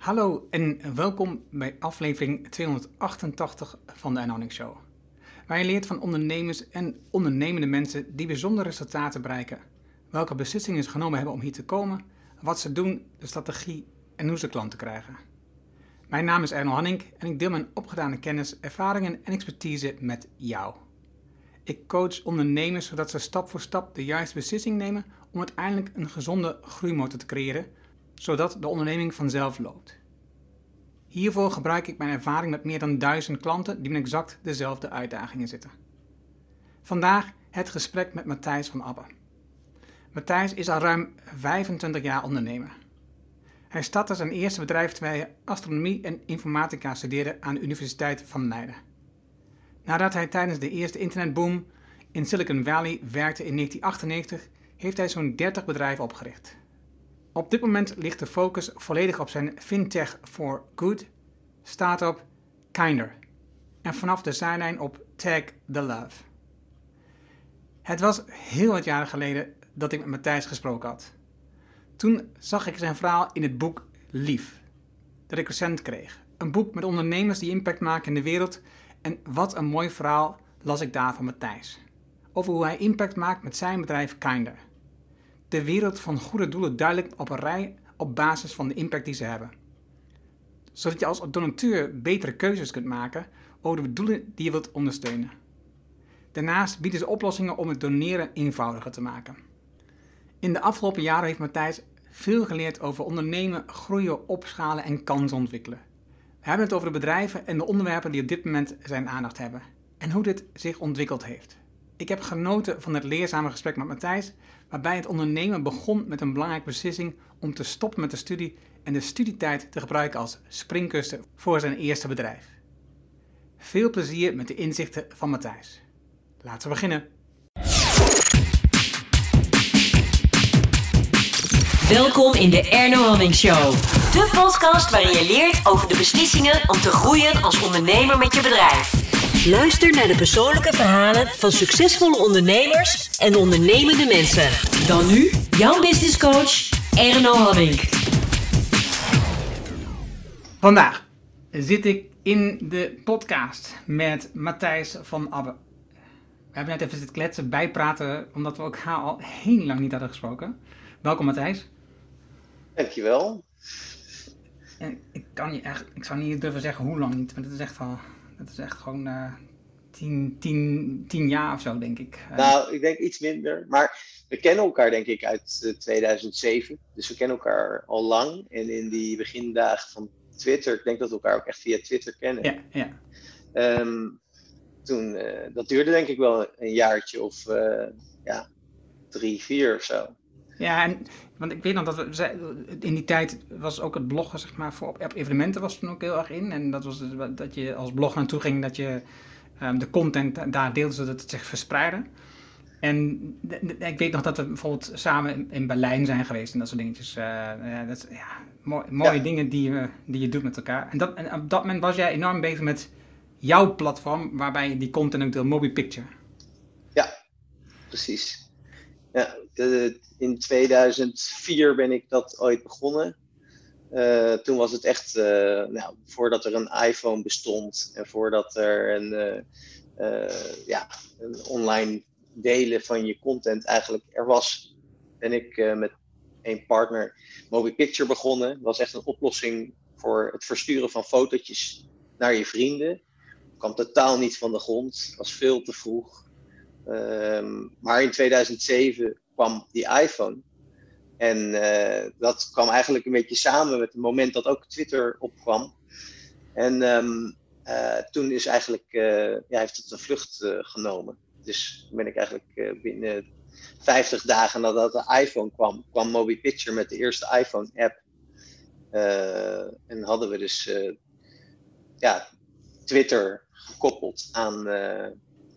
Hallo en welkom bij aflevering 288 van de Anonic Show. Waar je leert van ondernemers en ondernemende mensen die bijzondere resultaten bereiken. Welke beslissingen ze genomen hebben om hier te komen, wat ze doen, de strategie en hoe ze klanten krijgen. Mijn naam is Erno Hanning en ik deel mijn opgedane kennis, ervaringen en expertise met jou. Ik coach ondernemers zodat ze stap voor stap de juiste beslissing nemen om uiteindelijk een gezonde groeimotor te creëren, zodat de onderneming vanzelf loopt. Hiervoor gebruik ik mijn ervaring met meer dan duizend klanten die met exact dezelfde uitdagingen zitten. Vandaag het gesprek met Matthijs van Abbe. Matthijs is al ruim 25 jaar ondernemer. Hij startte zijn eerste bedrijf terwijl hij astronomie en informatica studeerde aan de Universiteit van Leiden. Nadat hij tijdens de eerste internetboom in Silicon Valley werkte in 1998, heeft hij zo'n 30 bedrijven opgericht. Op dit moment ligt de focus volledig op zijn FinTech for Good, start-up Kinder en vanaf de zijlijn op Tag the Love. Het was heel wat jaren geleden dat ik met Matthijs gesproken had. Toen zag ik zijn verhaal in het boek Lief, dat ik recent kreeg. Een boek met ondernemers die impact maken in de wereld en wat een mooi verhaal las ik daar van Matthijs. Over hoe hij impact maakt met zijn bedrijf Kinder. De wereld van goede doelen duidelijk op een rij op basis van de impact die ze hebben. Zodat je als donateur betere keuzes kunt maken over de doelen die je wilt ondersteunen. Daarnaast bieden ze oplossingen om het doneren eenvoudiger te maken. In de afgelopen jaren heeft Matthijs veel geleerd over ondernemen, groeien, opschalen en kansen ontwikkelen. We hebben het over de bedrijven en de onderwerpen die op dit moment zijn aandacht hebben en hoe dit zich ontwikkeld heeft. Ik heb genoten van het leerzame gesprek met Matthijs, waarbij het ondernemen begon met een belangrijke beslissing om te stoppen met de studie en de studietijd te gebruiken als springkussen voor zijn eerste bedrijf. Veel plezier met de inzichten van Matthijs. Laten we beginnen. Welkom in de Erno Hamming Show. De podcast waarin je leert over de beslissingen om te groeien als ondernemer met je bedrijf. Luister naar de persoonlijke verhalen van succesvolle ondernemers en ondernemende mensen. Dan nu jouw business coach Erno Hamming. Vandaag zit ik in de podcast met Matthijs van Abbe. We hebben net even zitten kletsen, bijpraten, omdat we elkaar al heel lang niet hadden gesproken. Welkom Matthijs. Dankjewel. En ik kan je echt, ik zou niet durven zeggen hoe lang niet, maar dat is echt al, dat is echt gewoon uh, tien, tien, tien jaar of zo, denk ik. Uh, Nou, ik denk iets minder. Maar we kennen elkaar, denk ik, uit uh, 2007. Dus we kennen elkaar al lang. En in die begindagen van Twitter, ik denk dat we elkaar ook echt via Twitter kennen. ja, ja. Um, toen, eh, dat duurde denk ik wel een jaartje of eh, ja, drie, vier of zo. Ja, en, want ik weet nog dat we, in die tijd was ook het bloggen, zeg maar, voor op, evenementen was toen ook heel erg in. En dat was dus dat je als blogger naartoe ging, dat je ehm, de content daar deelde, zodat het zich verspreidde. En ik weet nog dat we bijvoorbeeld samen in- Berlijn zijn geweest en dat soort dingetjes. Eh, ja, dat, ja, mooi- mooie Ja. dingen die je, die je doet met elkaar. En, dat, en op dat moment was jij enorm bezig met jouw platform, waarbij je die content ook deelt, Moby Picture. Ja, precies. In 2004 ben ik dat ooit begonnen. Eh, toen was het echt, eh, nou, voordat er een iPhone bestond en voordat er een, eh, ja, een online delen van je content eigenlijk er was, ben ik met een partner Moby Picture begonnen. was echt een oplossing voor het versturen van fotootjes naar je vrienden. kwam totaal niet van de grond, was veel te vroeg. Ehm, maar in 2007 kwam die iPhone. En eh, dat kwam eigenlijk een beetje samen met het moment dat ook Twitter opkwam. En ehm, eh, toen is eigenlijk, eh, ja, heeft het een vlucht genomen. Dus ben ik eigenlijk binnen 50 dagen nadat de iPhone kwam, kwam Moby Picture met de eerste iPhone-app. En hadden we dus ja, Twitter gekoppeld aan,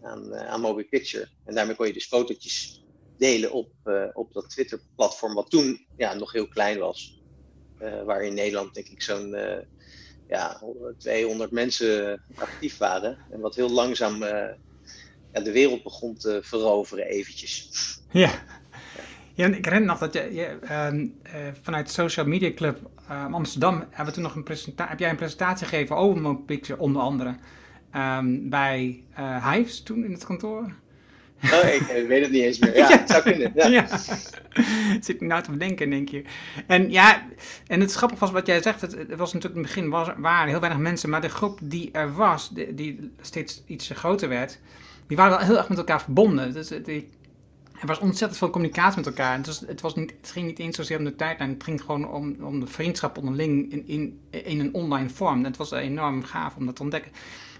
aan, eh, aan Moby Picture. En daarmee kon je dus fotootjes delen op, eh, op dat Twitter-platform, wat toen ja, nog heel klein was. Eh, waar in Nederland denk ik zo'n ja, 200 mensen actief waren. En wat heel langzaam ja, de wereld begon te veroveren eventjes. Ja. Ja, ik herinner nog dat je, je eh, vanuit Social Media Club uh, Amsterdam hebben we toen nog een presentatie, heb jij een presentatie gegeven over Mobipixel onder andere um, bij uh, Hives toen in het kantoor. Oh, ik weet het niet eens meer. Ja, ja. het zou kunnen. Ja. ja. Zit ik nou te bedenken, denk je. En ja, en het grappige was wat jij zegt, het, het was natuurlijk in het begin was, waren heel weinig mensen, maar de groep die er was, die, die steeds iets groter werd, die waren wel heel erg met elkaar verbonden. Dus die, er was ontzettend veel communicatie met elkaar. Het, was, het, was niet, het ging niet eens zozeer om de tijdlijn. Het ging gewoon om, om de vriendschap onderling in, in, in een online vorm. En het was enorm gaaf om dat te ontdekken.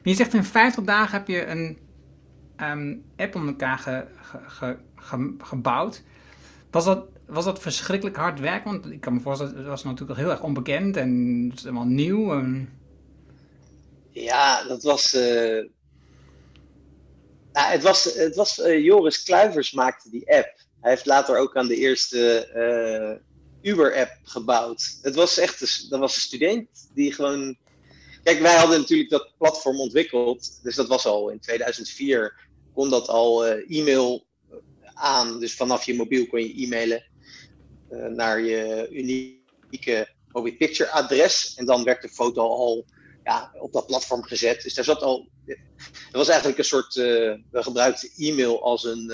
Je zegt in 50 dagen heb je een um, app om elkaar ge, ge, ge, gebouwd. Was dat, was dat verschrikkelijk hard werk? Want ik kan me voorstellen, het was natuurlijk heel erg onbekend en het is helemaal nieuw. En... Ja, dat was... Uh nou, het was, het was uh, Joris Kluivers maakte die app. Hij heeft later ook aan de eerste uh, Uber-app gebouwd. Het was echt, een, dat was een student die gewoon... Kijk, wij hadden natuurlijk dat platform ontwikkeld. Dus dat was al in 2004. Kon dat al uh, e-mail aan. Dus vanaf je mobiel kon je e-mailen naar je unieke Mobile Picture adres. En dan werd de foto al ja, op dat platform gezet. Dus daar zat al. Het was eigenlijk een soort. We gebruikten e-mail als een,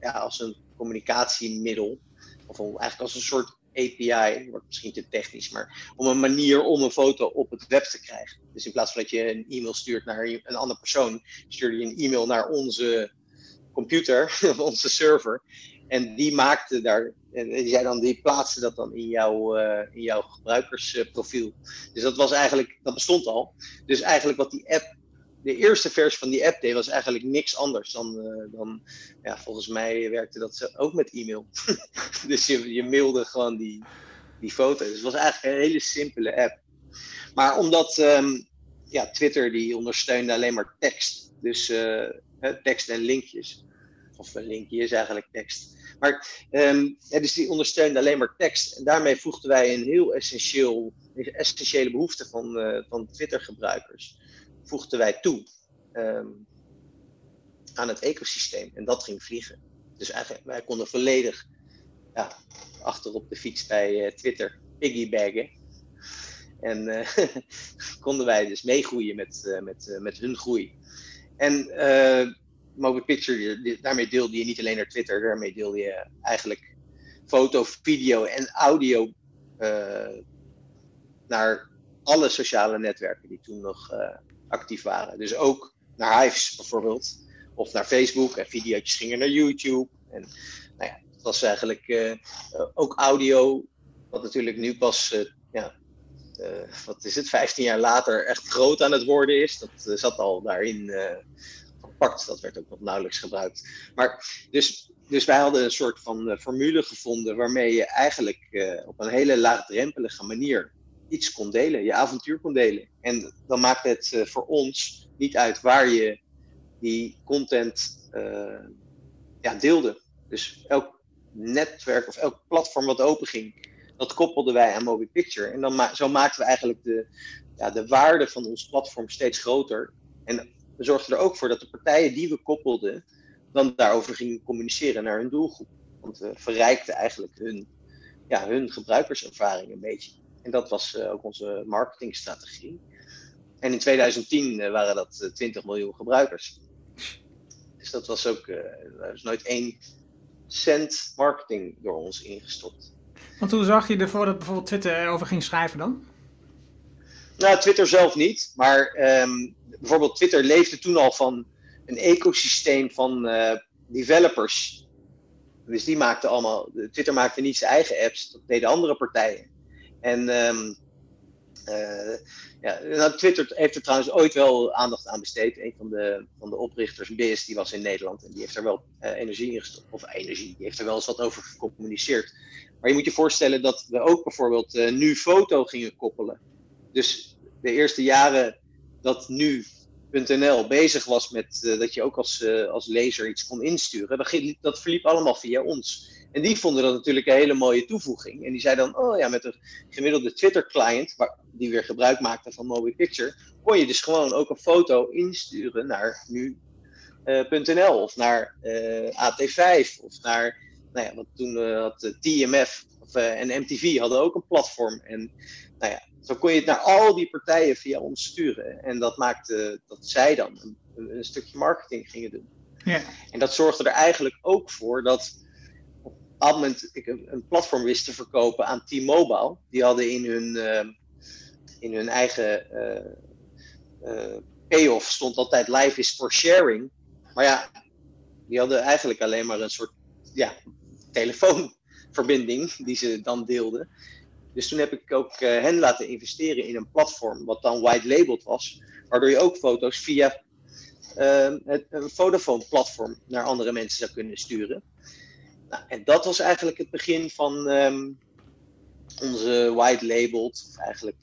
ja, als een communicatiemiddel. Of eigenlijk als een soort API, wordt misschien te technisch, maar om een manier om een foto op het web te krijgen. Dus in plaats van dat je een e-mail stuurt naar een andere persoon, stuurde je een e-mail naar onze computer, onze server. En die maakte daar, en die, zei dan, die plaatste dat dan in, jouw uh, in jouw gebruikersprofiel. dus dat was eigenlijk, dat bestond al. Dus eigenlijk wat die app, de eerste versie van die app deed, was eigenlijk niks anders dan, uh, dan ja, volgens mij werkte dat ook met e-mail. dus je, je mailde gewoon die, die foto. Dus het was eigenlijk een hele simpele app. Maar omdat um, ja, Twitter die ondersteunde alleen maar tekst, dus uh, tekst en linkjes. Of een linkje is eigenlijk tekst. Maar um, ja, dus die ondersteunde alleen maar tekst. En daarmee voegden wij een heel essentieel, essentiële behoefte van, uh, van Twitter-gebruikers voegden wij toe um, aan het ecosysteem. En dat ging vliegen. Dus eigenlijk, wij konden volledig ja, de fiets bij Twitter piggybaggen. En uh, konden wij dus meegroeien met, met, met hun groei. En Mobile Picture, daarmee deelde je niet alleen naar Twitter, daarmee deelde je eigenlijk foto, video en audio naar alle sociale netwerken die toen nog actief waren. Dus ook naar Hives bijvoorbeeld, of naar Facebook en video's gingen naar YouTube. En nou ja, het was eigenlijk ook audio, wat natuurlijk nu pas, ja, wat is het, 15 jaar later echt groot aan het worden is. Dat zat al daarin dat werd ook nog nauwelijks gebruikt. Maar dus, dus wij hadden een soort van formule gevonden waarmee je eigenlijk op een hele laagdrempelige manier iets kon delen, je avontuur kon delen. En dan maakt het voor ons niet uit waar je die content ja, deelde. Dus elk netwerk of elk platform wat open ging, dat koppelden wij aan Mobile Picture. En dan zo maakten we eigenlijk de, ja, de waarde van ons platform steeds groter. En we zorgden er ook voor dat de partijen die we koppelden, dan daarover gingen communiceren naar hun doelgroep. Want we verrijkten eigenlijk hun, ja, hun gebruikerservaring een beetje. En dat was uh, ook onze marketingstrategie. En in 2010 uh, waren dat uh, 20 miljoen gebruikers. Dus dat was ook, er is nooit één cent marketing door ons ingestopt. Want hoe zag je ervoor dat bijvoorbeeld Twitter erover ging schrijven dan? Nou, Twitter zelf niet. Maar um, bijvoorbeeld Twitter leefde toen al van een ecosysteem van uh, developers. Dus die maakten allemaal, Twitter maakte niet zijn eigen apps, dat deden andere partijen. En um, uh, ja, Twitter heeft er trouwens ooit wel aandacht aan besteed. Een van de, van de oprichters, Biz, die was in Nederland en die heeft er wel uh, energie in gestopt. Of energie, die heeft er wel eens wat over gecommuniceerd. Maar je moet je voorstellen dat we ook bijvoorbeeld nu foto gingen koppelen. Dus de eerste jaren dat nu.nl bezig was met uh, dat je ook als, uh, als lezer iets kon insturen, dat, dat verliep allemaal via ons. En die vonden dat natuurlijk een hele mooie toevoeging. En die zeiden dan, oh ja, met een gemiddelde Twitter-client, die weer gebruik maakte van Mobile Picture, kon je dus gewoon ook een foto insturen naar nu.nl of naar AT5 of naar nou ja, want toen had TMF of, en MTV hadden ook een platform. En nou ja, zo kon je het naar al die partijen via ons sturen. En dat maakte dat zij dan een, een stukje marketing gingen doen. Ja. En dat zorgde er eigenlijk ook voor dat op een bepaald moment ik een, platform wist te verkopen aan T-Mobile. Die hadden in hun, uh, in hun eigen uh, payoff stond altijd live is for sharing. Maar ja, die hadden eigenlijk alleen maar een soort ja, telefoonverbinding die ze dan deelden. Dus toen heb ik ook hen laten investeren in een platform wat dan white labeled was. Waardoor je ook foto's via uh, het, een Vodafone-platform naar andere mensen zou kunnen sturen. Nou, en dat was eigenlijk het begin van um, onze white-labeled, of eigenlijk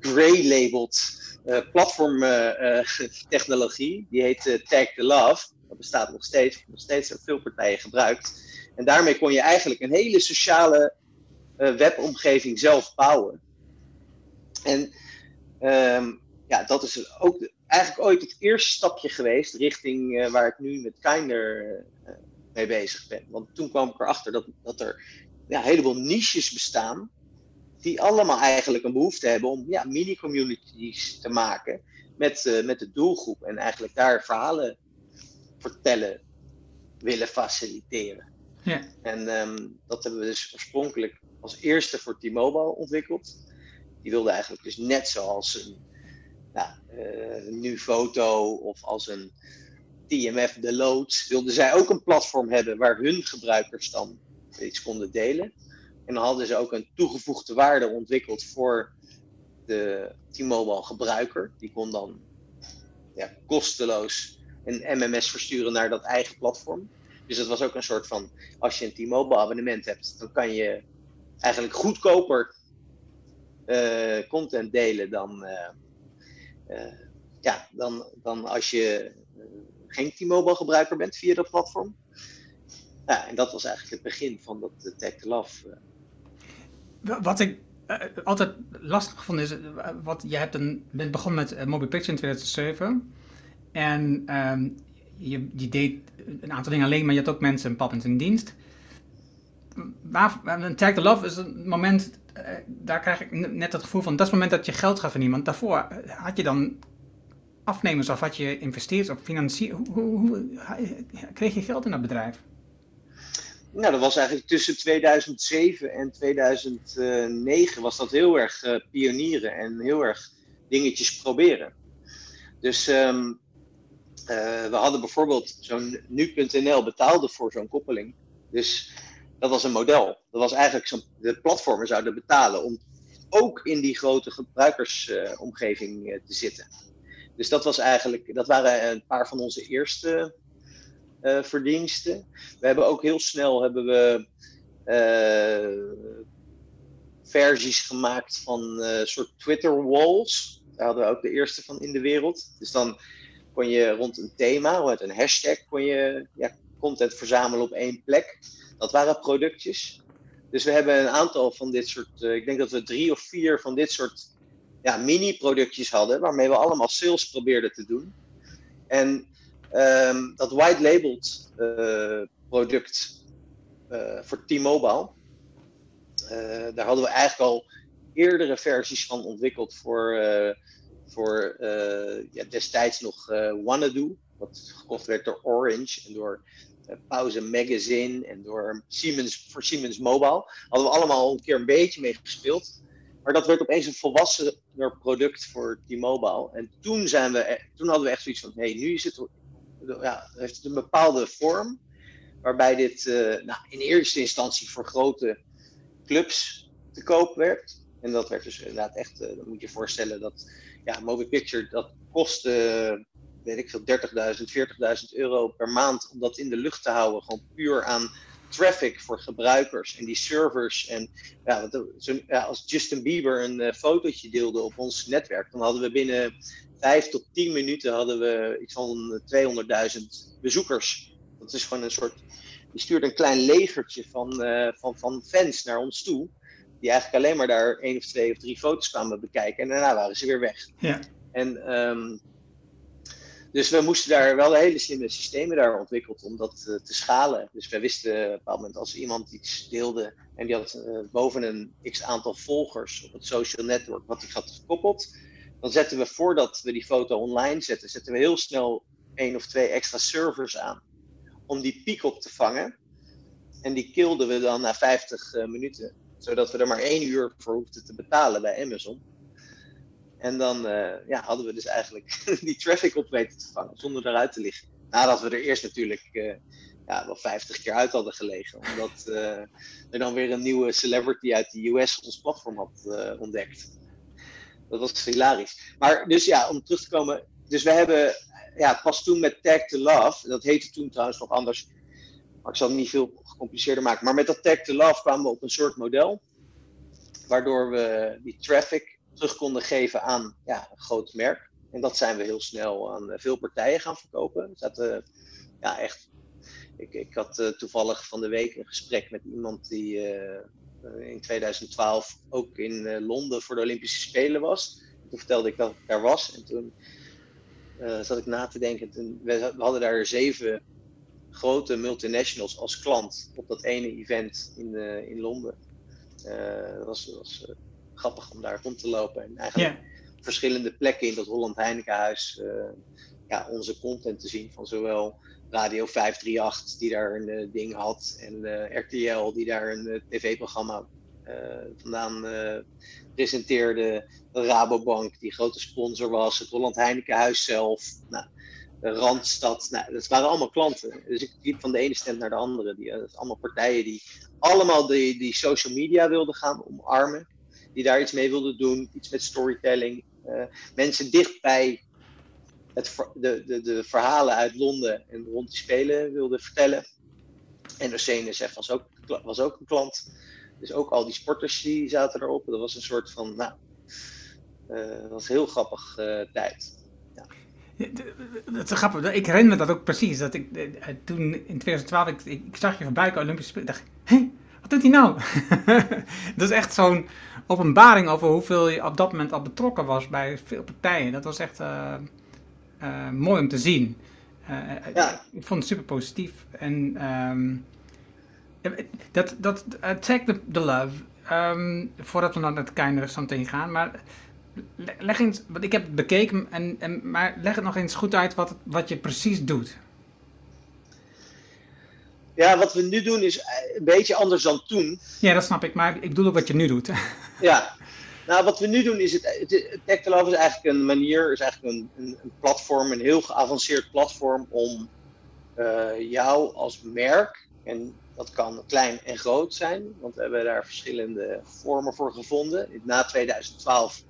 grey-labeled uh, platformtechnologie. Die heet Tag the Love. Dat bestaat nog steeds, nog steeds veel partijen gebruikt. En daarmee kon je eigenlijk een hele sociale uh, webomgeving zelf bouwen. En um, ja, dat is ook eigenlijk ooit het eerste stapje geweest richting uh, waar ik nu met Kinder uh, mee bezig ben. Want toen kwam ik erachter dat, dat er ja, een heleboel niches bestaan. Die allemaal eigenlijk een behoefte hebben om ja, mini-communities te maken met, met de doelgroep. En eigenlijk daar verhalen vertellen willen faciliteren. Ja. En um, dat hebben we dus oorspronkelijk als eerste voor T-Mobile ontwikkeld. Die wilde eigenlijk dus net zoals een nou, uh, nu foto of als een TMF de loods, wilden zij ook een platform hebben waar hun gebruikers dan iets konden delen. En dan hadden ze ook een toegevoegde waarde ontwikkeld voor de T-Mobile gebruiker. Die kon dan ja, kosteloos een MMS versturen naar dat eigen platform. Dus dat was ook een soort van, als je een T-Mobile abonnement hebt, dan kan je eigenlijk goedkoper uh, content delen dan, uh, uh, ja, dan, dan als je geen T-Mobile gebruiker bent via dat platform. Ja, en dat was eigenlijk het begin van dat Tech Love. Wat ik altijd lastig vond is, wat, je hebt een, bent begonnen met Mobile Picture in 2007. En ehm, je, je, deed een aantal dingen alleen, maar je had ook mensen een pap in dienst. Waar, een Tag the Love is een moment uh, daar krijg ik net het gevoel van, dat is het moment dat je geld gaat verdienen. Want daarvoor eh, had je dan afnemers of had je investeerd of financierd. Hoe, hoe, kreeg je geld in dat bedrijf? Nou, dat was eigenlijk tussen 2007 en 2009 was dat heel erg uh, pionieren en heel erg dingetjes proberen. Dus um, we hadden bijvoorbeeld zo'n nu.nl betaalde voor zo'n koppeling. Dus dat was een model. Dat was eigenlijk de platformen zouden betalen om ook in die grote gebruikersomgeving uh, te zitten. Dus dat was eigenlijk, dat waren een paar van onze eerste uh, verdiensten. We hebben ook heel snel hebben we uh, versies gemaakt van soort Twitter walls. Daar hadden we ook de eerste van in de wereld. Dus dan kon je rond een thema, met een hashtag, kon je ja, content verzamelen op één plek. Dat waren productjes. Dus we hebben een aantal van dit soort, uh, ik denk dat we drie of vier van dit soort ja, mini-productjes hadden, waarmee we allemaal sales probeerden te doen. En um, dat white-labeled uh, product uh, voor T-Mobile, daar hadden we eigenlijk al eerdere versies van ontwikkeld voor, voor ja, destijds nog Wanadu, wat gekocht werd door Orange en door eh, Pauze Magazine en door Siemens, voor Siemens Mobile. Hadden we allemaal een keer een beetje mee gespeeld. Maar dat werd opeens een volwassener product voor T-Mobile. En toen, zijn we, e-, toen hadden we echt zoiets van: hey, nu is het, ja, heeft het een bepaalde vorm. Waarbij dit nou, in eerste instantie voor grote clubs te koop werd. En dat werd dus inderdaad echt, dan moet je voorstellen dat ja, Mobile Picture, dat kostte weet ik veel, 30.000, 40.000 euro per maand om dat in de lucht te houden. Gewoon puur aan traffic voor gebruikers en die servers. En ja, ja, als Justin Bieber een uh, fotootje deelde op ons netwerk, dan hadden we binnen 5 tot 10 minuten hadden we iets van 200.000 bezoekers. Dat is gewoon een soort. Die stuurde een klein legertje van, uh, van, van fans naar ons toe. Die eigenlijk alleen maar daar één of twee of drie foto's kwamen bekijken. En daarna waren ze weer weg. Ja. En um, dus we moesten daar wel hele slimme systemen daar ontwikkeld om dat uh, te schalen. Dus we wisten op een bepaald moment als iemand iets deelde en die had uh, boven een x aantal volgers op het social network wat ik had gekoppeld, dan zetten we voordat we die foto online zetten, zetten we heel snel één of twee extra servers aan om die piek op te vangen. En die kilden we dan na 50 uh, minuten, zodat we er maar één uur voor hoefden te betalen bij Amazon. En dan uh, ja, hadden we dus eigenlijk die traffic op weten te vangen, zonder eruit te liggen. Nadat we er eerst natuurlijk uh, ja, wel 50 keer uit hadden gelegen. Omdat uh, er dan weer een nieuwe celebrity uit de US ons platform had ontdekt. Dat was hilarisch. Maar dus ja, om terug te komen. Dus we hebben ja, pas toen met Tag to Love, dat heette toen trouwens nog anders. Maar ik zal het niet veel gecompliceerder maken. Maar met dat Tag to Love kwamen we op een soort model. Waardoor we die traffic terug konden geven aan ja, een groot merk. En dat zijn we heel snel aan veel partijen gaan verkopen. Uh, ja, echt. Ik, ik had uh, toevallig van de week een gesprek met iemand die uh, in 2012 ook in Londen voor de Olympische Spelen was. Toen vertelde ik dat ik daar was. En toen zat ik na te denken. We, we hadden daar zeven grote multinationals als klant op dat ene event in, in Londen. dat was, was grappig om daar rond te lopen. En eigenlijk verschillende plekken in dat Holland Heinekenhuis ja, onze content te zien. Van zowel Radio 538, die daar een ding had, en RTL, die daar een tv-programma vandaan presenteerde. De Rabobank, die grote sponsor was. Het Holland Heinekenhuis zelf. Nou, Randstad. Nou, dat waren allemaal klanten. Dus ik liep van de ene stand naar de andere. Die, dat allemaal partijen die allemaal die, die social media wilden gaan omarmen die daar iets mee wilden doen, iets met storytelling. Uh, mensen dichtbij het, de, de, de verhalen uit Londen en rond die spelen wilden vertellen. En NOC was ook, was ook een klant. Dus ook al die sporters die zaten erop. Dat was een soort van, nou, uh, dat was heel grappig tijd. Dat is grappig. Ik herinner me dat ook precies. Dat ik toen in 2012, ik, ik zag je voorbij komen Olympische Spelen. dacht hé, wat doet hij nou? dat is echt zo'n openbaring over hoeveel je op dat moment al betrokken was bij veel partijen. Dat was echt uh, uh, mooi om te zien. Uh, ja. Ik vond het super positief. En um, dat, dat Take the, the Love, um, voordat we naar het zo meteen gaan, maar leg eens, want ik heb het bekeken, en, en, maar leg het nog eens goed uit wat, wat je precies doet. Ja, wat we nu doen is een beetje anders dan toen. Ja, dat snap ik, maar ik bedoel ook wat je nu doet. ja, nou wat we nu doen is, het, is eigenlijk een manier, is eigenlijk een, een, een, platform, een heel geavanceerd platform om uh, jou als merk, en dat kan klein en groot zijn, want we hebben daar verschillende vormen voor gevonden. Na 2012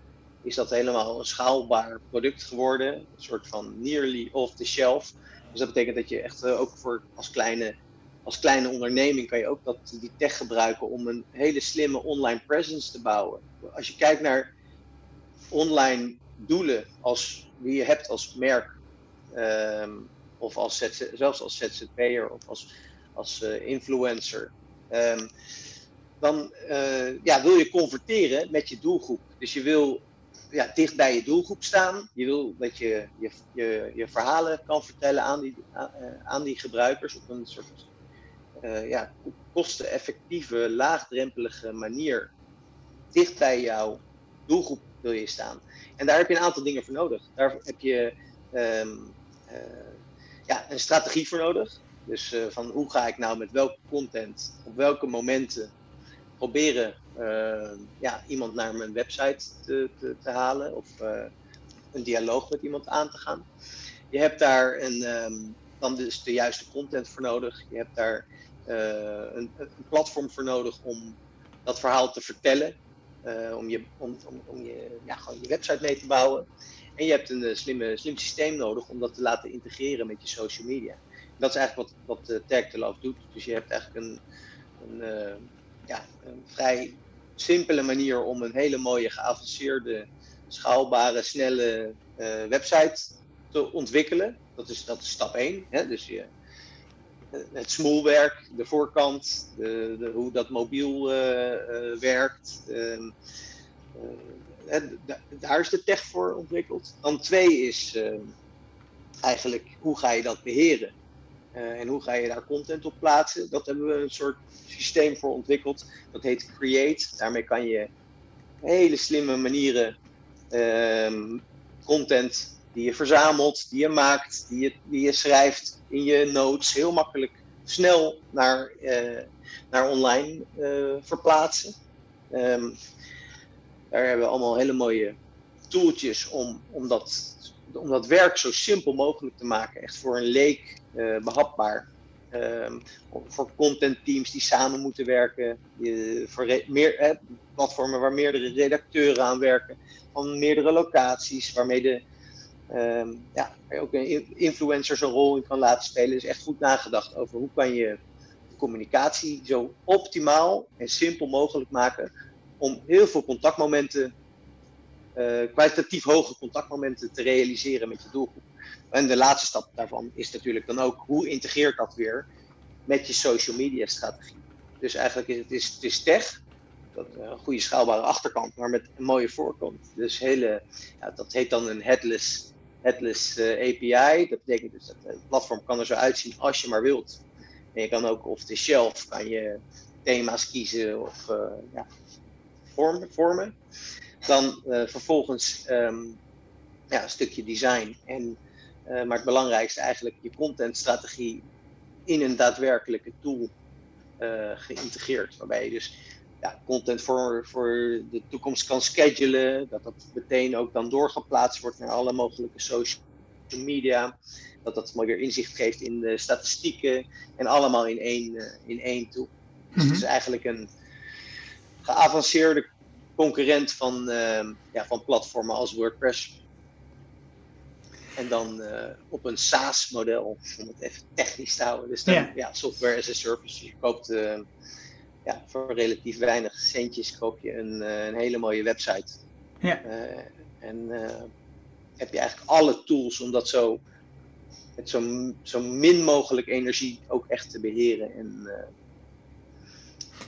is dat helemaal een schaalbaar product geworden, een soort van nearly off the shelf. Dus dat betekent dat je echt uh, ook voor als kleine als kleine onderneming kan je ook dat, die tech gebruiken om een hele slimme online presence te bouwen. Als je kijkt naar online doelen als die je hebt als merk, um, of als zelfs als ZZP'er of als, als uh, influencer, um, dan uh, ja, wil je converteren met je doelgroep. Dus je wil ja, dicht bij je doelgroep staan. Je wil dat je je, je, je verhalen kan vertellen aan die, aan, uh, aan die gebruikers op een soort uh, ja, kosteneffectieve, laagdrempelige manier dicht bij jouw doelgroep wil je staan. En daar heb je een aantal dingen voor nodig. Daar heb je um, uh, ja, een strategie voor nodig. Dus van hoe ga ik nou met welke content, op welke momenten proberen ja, iemand naar mijn website te, te, te halen of een dialoog met iemand aan te gaan. Je hebt daar een, um, dan dus de juiste content voor nodig. Je hebt daar uh, een, een, platform voor nodig om dat verhaal te vertellen. Om je, om, om, je, ja, gewoon je website mee te bouwen. En je hebt een slimme, slim systeem nodig om dat te laten integreren met je social media. Dat is eigenlijk wat, wat doet. Dus je hebt eigenlijk een, een, een vrij simpele manier om een hele mooie, geavanceerde, schaalbare, snelle website te ontwikkelen. Dat is, dat is stap 1. Hè? Dus je, het smoelwerk, de voorkant, de, de, hoe dat mobiel uh, werkt. Uh, daar is de tech voor ontwikkeld. Dan twee is ehm, eigenlijk, hoe ga je dat beheren? Uh, en hoe ga je daar content op plaatsen? Dat hebben we een soort systeem voor ontwikkeld. Dat heet Create. Daarmee kan je hele slimme manieren um, content die je verzamelt, die je maakt, die je, die je schrijft in je notes, heel makkelijk snel naar, uh, naar online uh, verplaatsen. Um, daar hebben we allemaal hele mooie tooltjes om, om, dat, om dat werk zo simpel mogelijk te maken. Echt voor een leek uh, behapbaar. Um, voor content teams die samen moeten werken. Voor meer, eh, platformen waar meerdere redacteuren aan werken. Van meerdere locaties. Waarmee de, um, ja, ook een rol in kan laten spelen. is echt goed nagedacht over hoe kan je communicatie zo optimaal en simpel mogelijk maken om heel veel contactmomenten, kwalitatief hoge contactmomenten te realiseren met je doelgroep. En de laatste stap daarvan is natuurlijk dan ook hoe integreert dat weer met je social media strategie. Dus eigenlijk is het, is, het is tech, dat, eh, een goede schaalbare achterkant, maar met een mooie voorkant. Dus hele, ja, dat heet dan een headless, headless eh, API. Dat betekent dus dat het platform kan er zo uitzien als je maar wilt. En je kan ook off the shelf kan je thema's kiezen of ja, vormen. Dan uh, vervolgens um, ja, een stukje design. En, uh, maar het belangrijkste eigenlijk je contentstrategie in een daadwerkelijke tool uh, geïntegreerd. Waarbij je dus ja, content voor, voor de toekomst kan schedulen. Dat dat meteen ook dan doorgeplaatst wordt naar alle mogelijke social media. Dat dat mooi weer inzicht geeft in de statistieken. En allemaal in één, in één tool. Dus het is mhm. eigenlijk een geavanceerde concurrent van, uh, ja, van platformen als WordPress. En dan uh, op een SaaS-model, om het even technisch te houden. Dus dan, ja. ja software as a service. Je koopt uh, ja, voor relatief weinig centjes koop je een, uh, een hele mooie website. Ja. en heb je eigenlijk alle tools om dat zo met zo, zo min mogelijk energie ook echt te beheren en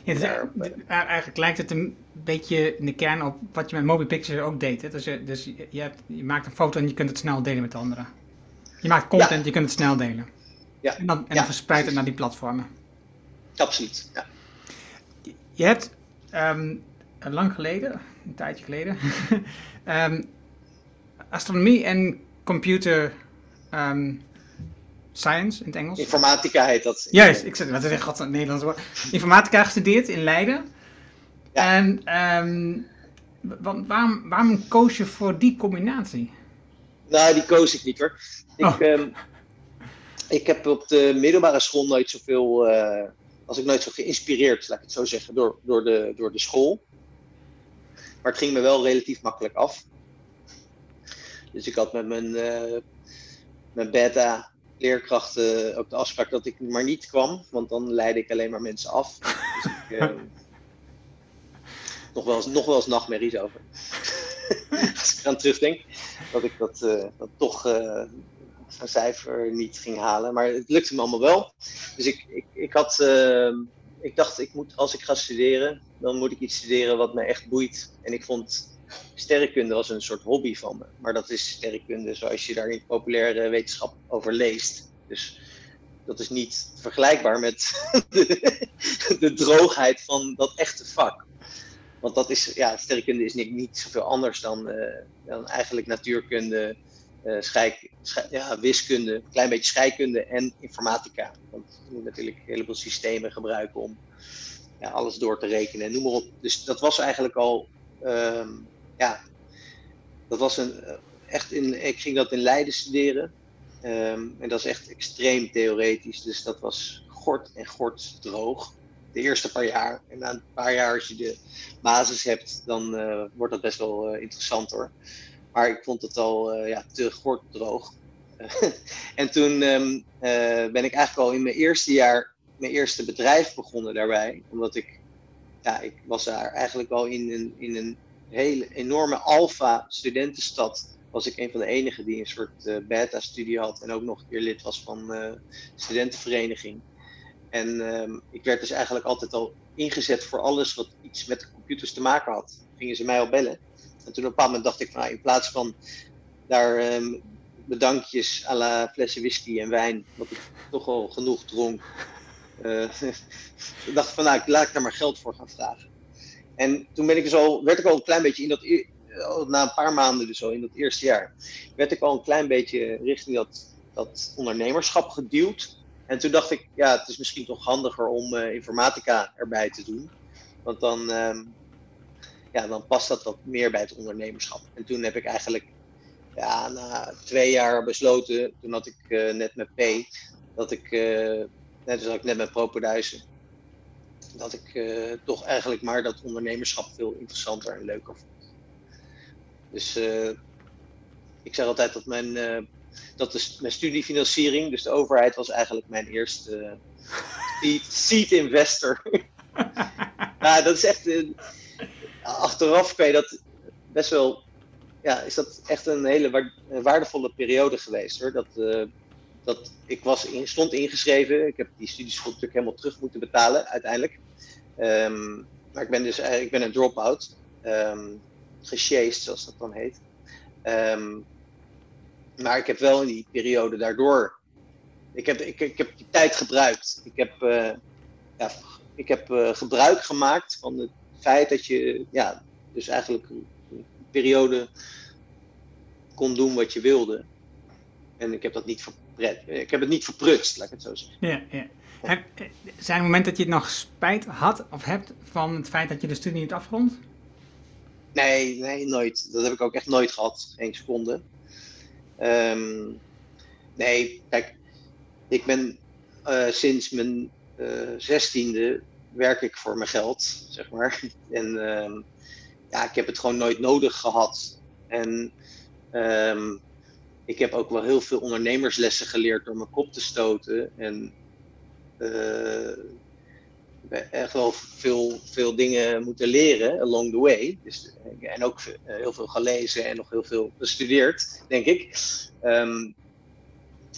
ja, eigenlijk lijkt het een beetje in de kern op wat je met Mobi Pictures ook deed. Hè? Dus, je, dus je, hebt, je, maakt een foto en je kunt het snel delen met anderen. Je maakt content, je kunt het snel delen. Ja. En dan, en dan verspreidt het naar die platformen. Absoluut, ja. Je hebt um, lang geleden, een tijdje geleden, um, astronomie en computer um, Science in het Engels. Informatica heet dat. Juist, ik zeg, wat is god het Nederlands woord? Informatica gestudeerd in Leiden. Ja. En um, waarom, waarom koos je voor die combinatie? Nou, die koos ik niet hoor. Ik, oh. um, ik heb op de middelbare school nooit zoveel, uh, was ik nooit zo geïnspireerd, laat ik het zo zeggen, door, door, de, door de school. Maar het ging me wel relatief makkelijk af. Dus ik had met mijn, uh, mijn beta leerkrachten ook de afspraak dat ik maar niet kwam, want dan leidde ik alleen maar mensen af. Dus ik, uh, nog, wel eens, nog wel eens nachtmerries over. Als ik eraan terugdenk, dat ik dat, uh, dat toch uh, zo'n cijfer niet ging halen. Maar het lukte me allemaal wel. Dus ik, ik, ik, had, ik dacht, ik moet, als ik ga studeren, dan moet ik iets studeren wat me echt boeit. En ik vond sterrenkunde was een soort hobby van me. Maar dat is sterrenkunde zoals je daar in populaire wetenschap over leest. Dus dat is niet vergelijkbaar met de, droogheid van dat echte vak. Want dat is, ja, sterrenkunde is niet, niet zoveel anders dan, uh, dan eigenlijk natuurkunde, uh, schijk, ja, wiskunde, een klein beetje scheikunde en informatica. Want je moet natuurlijk een heleboel systemen gebruiken om ja, alles door te rekenen en noem maar op. Dus dat was eigenlijk al um, ja, dat was een, eh, echt in, ik ging dat in Leiden studeren. Um, en dat is echt extreem theoretisch. Dus dat was gort en gort droog. De eerste paar jaar. En na een paar jaar, als je de basis hebt, dan uh, wordt dat best wel uh, interessant hoor. Maar ik vond het al uh, ja, te gort droog. en toen um, ben ik eigenlijk al in mijn eerste jaar mijn eerste bedrijf begonnen daarbij. Omdat ik, ja, ik was daar eigenlijk al in een, in een hele enorme alfa studentenstad was ik een van de enigen die een soort uh, beta-studie had en ook nog een keer lid was van uh, studentenvereniging. En uh, ik werd dus eigenlijk altijd al ingezet voor alles wat iets met computers te maken had. Gingen ze mij al bellen. En toen op een bepaald moment dacht ik, nou, in plaats van daar um, bedankjes à la flessen whisky en wijn, wat ik toch al genoeg dronk. Ik dacht van nou, laat ik daar maar geld voor gaan vragen. En toen ben ik dus al, werd ik al een klein beetje in dat, na een paar maanden dus al in dat eerste jaar, werd ik al een klein beetje richting dat, dat ondernemerschap geduwd. En toen dacht ik, ja, het is misschien toch handiger om uh, informatica erbij te doen. Want dan, um, ja, dan past dat wat meer bij het ondernemerschap. En toen heb ik eigenlijk ja, na twee jaar besloten, toen had ik uh, net met P, dat ik, uh, net als ik net met Propaduizen, dat ik uh, toch eigenlijk maar dat ondernemerschap veel interessanter en leuker vond. Dus ik zeg altijd dat mijn, dat is mijn studiefinanciering, dus de overheid was eigenlijk mijn eerste seed, investor. ja, dat is echt, achteraf kan je dat best wel ja, is dat echt een hele waardevolle periode geweest hoor. Dat, dat ik was stond ingeschreven. Ik heb die studieschool natuurlijk helemaal terug moeten betalen uiteindelijk. Um, maar ik ben dus eh, ik ben een drop-out. Um, zoals dat dan heet. Um, maar ik heb wel in die periode daardoor. Ik heb, ik, heb die tijd gebruikt. Ik heb, uh, ja, ik heb uh, gebruik gemaakt van het feit dat je, ja, dus eigenlijk periode kon doen wat je wilde. En ik heb dat niet ik heb het niet verprutst, laat ik het zo zeggen. Ja, ja. Heb, zijn er momenten dat je nog spijt had of hebt van het feit dat je de studie niet afrondt? Nee, nee, nooit. Dat heb ik ook echt nooit gehad, geen seconde. Um, nee, kijk, ik ben uh, sinds mijn uh, zestiende werk ik voor mijn geld, zeg maar. En uh, ja, ik heb het gewoon nooit nodig gehad. En um, ik heb ook wel heel veel ondernemerslessen geleerd door mijn kop te stoten. En uh, echt wel veel, veel dingen moeten leren along the way. Dus, en ook heel veel gelezen en nog heel veel gestudeerd, denk ik. Um,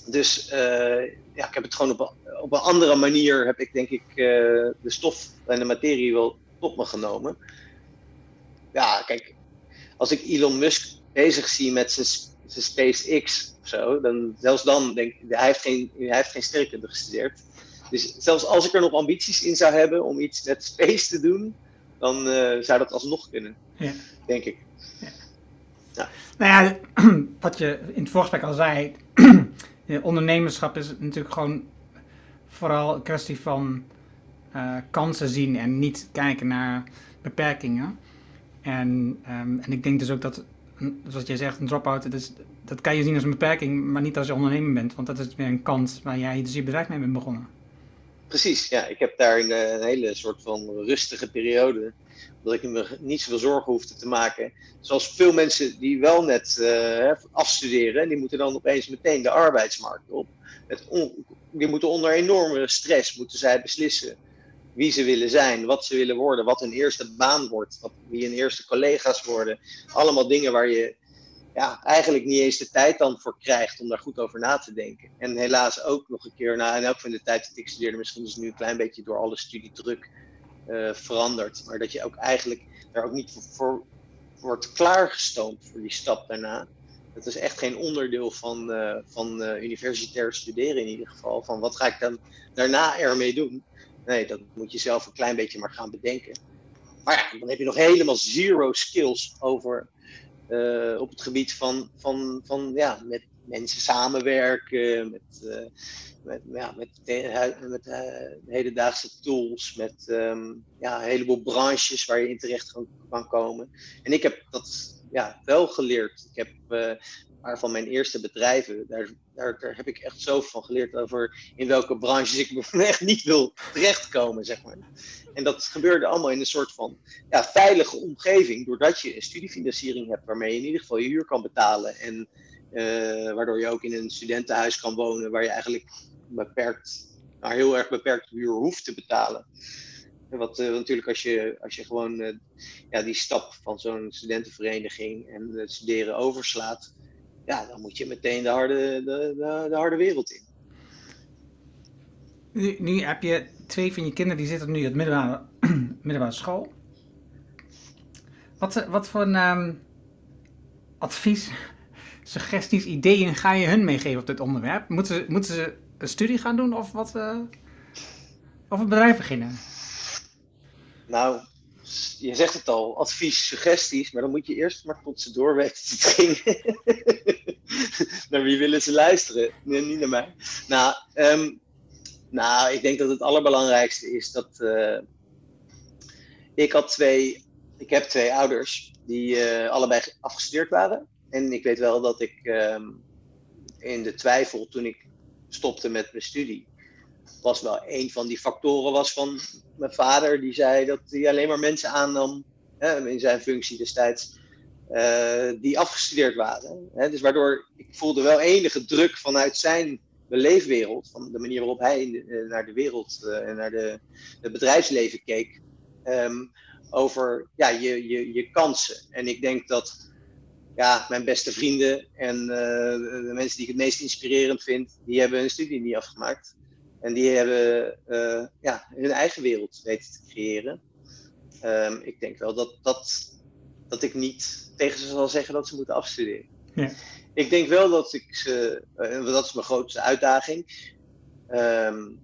dus uh, ja, ik heb het gewoon op een, op een andere manier, heb ik denk ik de stof en de materie wel tot me genomen ja, kijk, als ik Elon Musk bezig zie met zijn, zijn SpaceX of zo, dan zelfs dan denk ik, hij heeft geen, hij heeft geen sterrenkunde gestudeerd. Dus zelfs als ik er nog ambities in zou hebben om iets met space te doen, dan uh, zou dat alsnog kunnen, ja. denk ik. Ja. ja. Nou ja, wat je in het voorgesprek al zei, ondernemerschap is natuurlijk gewoon vooral een kwestie van uh, kansen zien en niet kijken naar beperkingen. En, um, en ik denk dus ook dat, zoals jij zegt, een drop-out, dat, dat kan je zien als een beperking, maar niet als je ondernemer bent. Want dat is weer een kans waar jij dus je bedrijf mee bent begonnen. Precies, ja. Ik heb daar een, een hele soort van rustige periode, dat ik me niet zoveel zorgen hoefde te maken. Zoals veel mensen die wel net uh, afstuderen, die moeten dan opeens meteen de arbeidsmarkt op. die moeten onder enorme stress moeten zij beslissen wie ze willen zijn, wat ze willen worden, wat hun eerste baan wordt, wat, wie hun eerste collega's worden. Allemaal dingen waar je ja, eigenlijk niet eens de tijd dan voor krijgt om daar goed over na te denken. En helaas ook nog een keer, na, in elk van de tijd dat ik studeerde, misschien is het nu een klein beetje door alle studiedruk uh, veranderd. Maar dat je ook eigenlijk daar ook niet voor, wordt klaargestoomd voor die stap daarna. Dat is echt geen onderdeel van, uh, van uh, universitair studeren in ieder geval. Van wat ga ik dan daarna ermee doen? Nee, dat moet je zelf een klein beetje maar gaan bedenken. Maar ja, dan heb je nog helemaal zero skills over uh, op het gebied van, van, van ja, met mensen samenwerken, met, uh, met, ja, met, met uh, hedendaagse tools, met um, ja, een heleboel branches waar je in terecht kan, kan komen. En ik heb dat ja, wel geleerd. Ik heb maar van mijn eerste bedrijven, daar, daar, daar, heb ik echt zoveel van geleerd over in welke branches ik echt niet wil terechtkomen, zeg maar. En dat gebeurde allemaal in een soort van ja, veilige omgeving, doordat je een studiefinanciering hebt waarmee je in ieder geval je huur kan betalen en uh, waardoor je ook in een studentenhuis kan wonen waar je eigenlijk beperkt, nou, heel erg beperkt huur hoeft te betalen. Wat uh, natuurlijk als je, als je gewoon uh, ja, die stap van zo'n studentenvereniging en het studeren overslaat, ja, dan moet je meteen de harde, de, de, de harde wereld in. Nu, nu, heb je twee van je kinderen die zitten nu op middelbare, middelbare school. Wat, wat voor een um, advies suggesties, ideeën ga je hun meegeven op dit onderwerp? Moeten ze, moeten ze een studie gaan doen of wat? Uh, of een bedrijf beginnen? Nou, je zegt het al, advies, suggesties, maar dan moet je eerst maar tot ze door weten te dringen. naar wie willen ze luisteren? Niet naar mij. Nou, um, nou, ik denk dat het allerbelangrijkste is dat. Uh, ik had twee. Ik heb twee ouders die uh, allebei afgestudeerd waren. En ik weet wel dat ik um, in de twijfel toen ik stopte met mijn studie. Was wel een van die factoren was van mijn vader. Die zei dat hij alleen maar mensen aannam. Hè, in zijn functie destijds. Uh, die afgestudeerd waren. Hè, dus waardoor ik voelde wel enige druk vanuit zijn beleefwereld, van de manier waarop hij de, naar de wereld en naar de, het bedrijfsleven keek, um, over ja, je, je, je kansen. En ik denk dat ja, mijn beste vrienden en de mensen die ik het meest inspirerend vind, die hebben hun studie niet afgemaakt. En die hebben uh, ja, hun eigen wereld weten te creëren. Um, ik denk wel dat, dat, dat ik niet tegen ze zal zeggen dat ze moeten afstuderen. Ja ik denk wel dat ik ze, uh, dat is mijn grootste uitdaging. Um,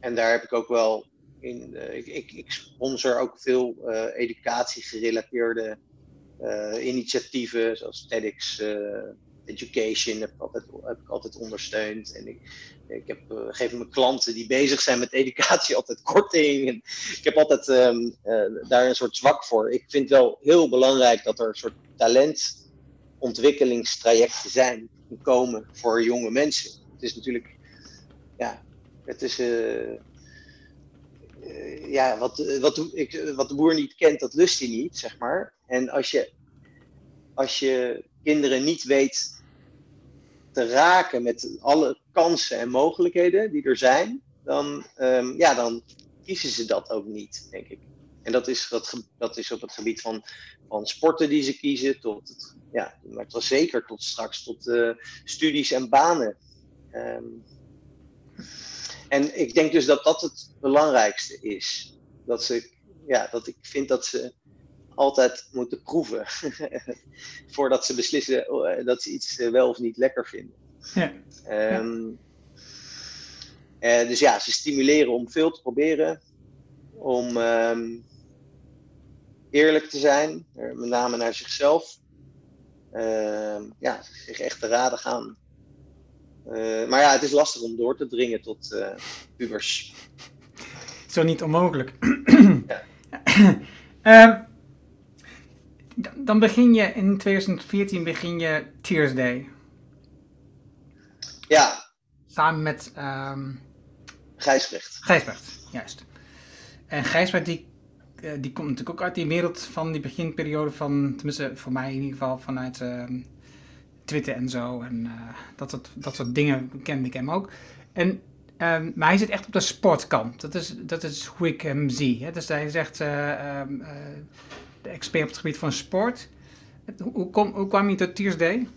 en daar heb ik ook wel in, uh, ik, ik, ik, sponsor ook veel uh, educatiegerelateerde initiatieven, zoals TEDx Education, heb ik altijd, ondersteund. En ik, ik heb, geef mijn klanten die bezig zijn met educatie altijd korting. En ik heb altijd um, daar een soort zwak voor. Ik vind wel heel belangrijk dat er een soort talent ontwikkelingstrajecten zijn komen voor jonge mensen. Het is natuurlijk, ja, het is, uh, ja, wat, wat, ik, wat de boer niet kent, dat lust hij niet, zeg maar. En als je, als je kinderen niet weet te raken met alle kansen en mogelijkheden die er zijn, dan, um, ja, dan kiezen ze dat ook niet, denk ik. En dat is, dat, dat is op het gebied van, van sporten die ze kiezen, tot ja, maar was zeker tot straks tot uh, studies en banen. Um, en ik denk dus dat dat het belangrijkste is. Dat, ze, ja, dat ik vind dat ze altijd moeten proeven voordat ze beslissen eh, dat ze iets eh, wel of niet lekker vinden. Ja. Um, uh, dus ja, ze stimuleren om veel te proberen, om um, eerlijk te zijn, met name naar zichzelf. Uh, ja, zich echt te raden gaan. Uh, maar ja, het is lastig om door te dringen tot uh, pubers. Zo niet onmogelijk. ja. Ehm, dan begin je in 2014 begin je Tears Day. Ja. Samen met um, Gijsbrecht. Gijsbrecht, juist. En Gijsbrecht die eh, die komt natuurlijk ook uit die wereld van die beginperiode van, tenminste voor mij in ieder geval, vanuit uh, Twitter en zo. En uh, dat, soort, dat soort dingen kende ik hem ook. En, uh, maar hij zit echt op de sportkant. Dat is, dat is hoe ik hem zie. Hè? Dus hij zegt ehm, de expert op het gebied van sport. Hoe, kom, hoe kwam je tot Tears Day?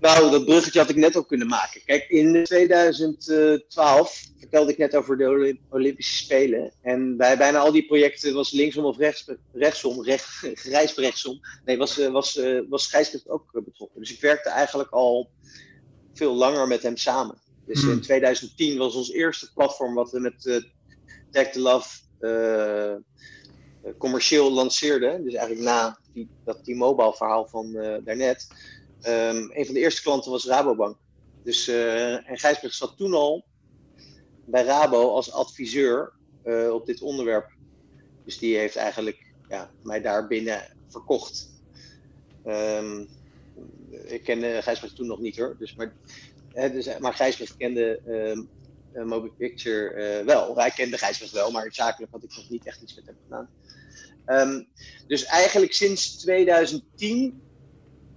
Nou, dat bruggetje had ik net ook kunnen maken. Kijk, in 2012 vertelde ik net over de Olympische Spelen. En bij bijna al die projecten was linksom of rechts, rechtsom, recht, grijs rechtsom. Nee, was, eh, was, eh, was Gijsbrecht ook betrokken. Dus ik werkte eigenlijk al veel langer met hem samen. Dus in 2010 hmm. was ons eerste platform wat we met uh, Tech to Love uh, commercieel lanceerden. Dus eigenlijk na die, dat T-Mobile verhaal van daarnet Um, een van de eerste klanten was Rabobank. Dus, uh, en Gijsbrecht zat toen al bij Rabo als adviseur op dit onderwerp. Dus die heeft eigenlijk ja, mij daar binnen verkocht. Um, ik kende Gijsbrecht toen nog niet hoor. Dus, maar, hè, dus, maar Gijsbrecht kende um, Moby Picture wel. Hij kende Gijsbrecht wel, maar zakelijk had ik nog niet echt iets met hem gedaan. Um, dus eigenlijk sinds 2010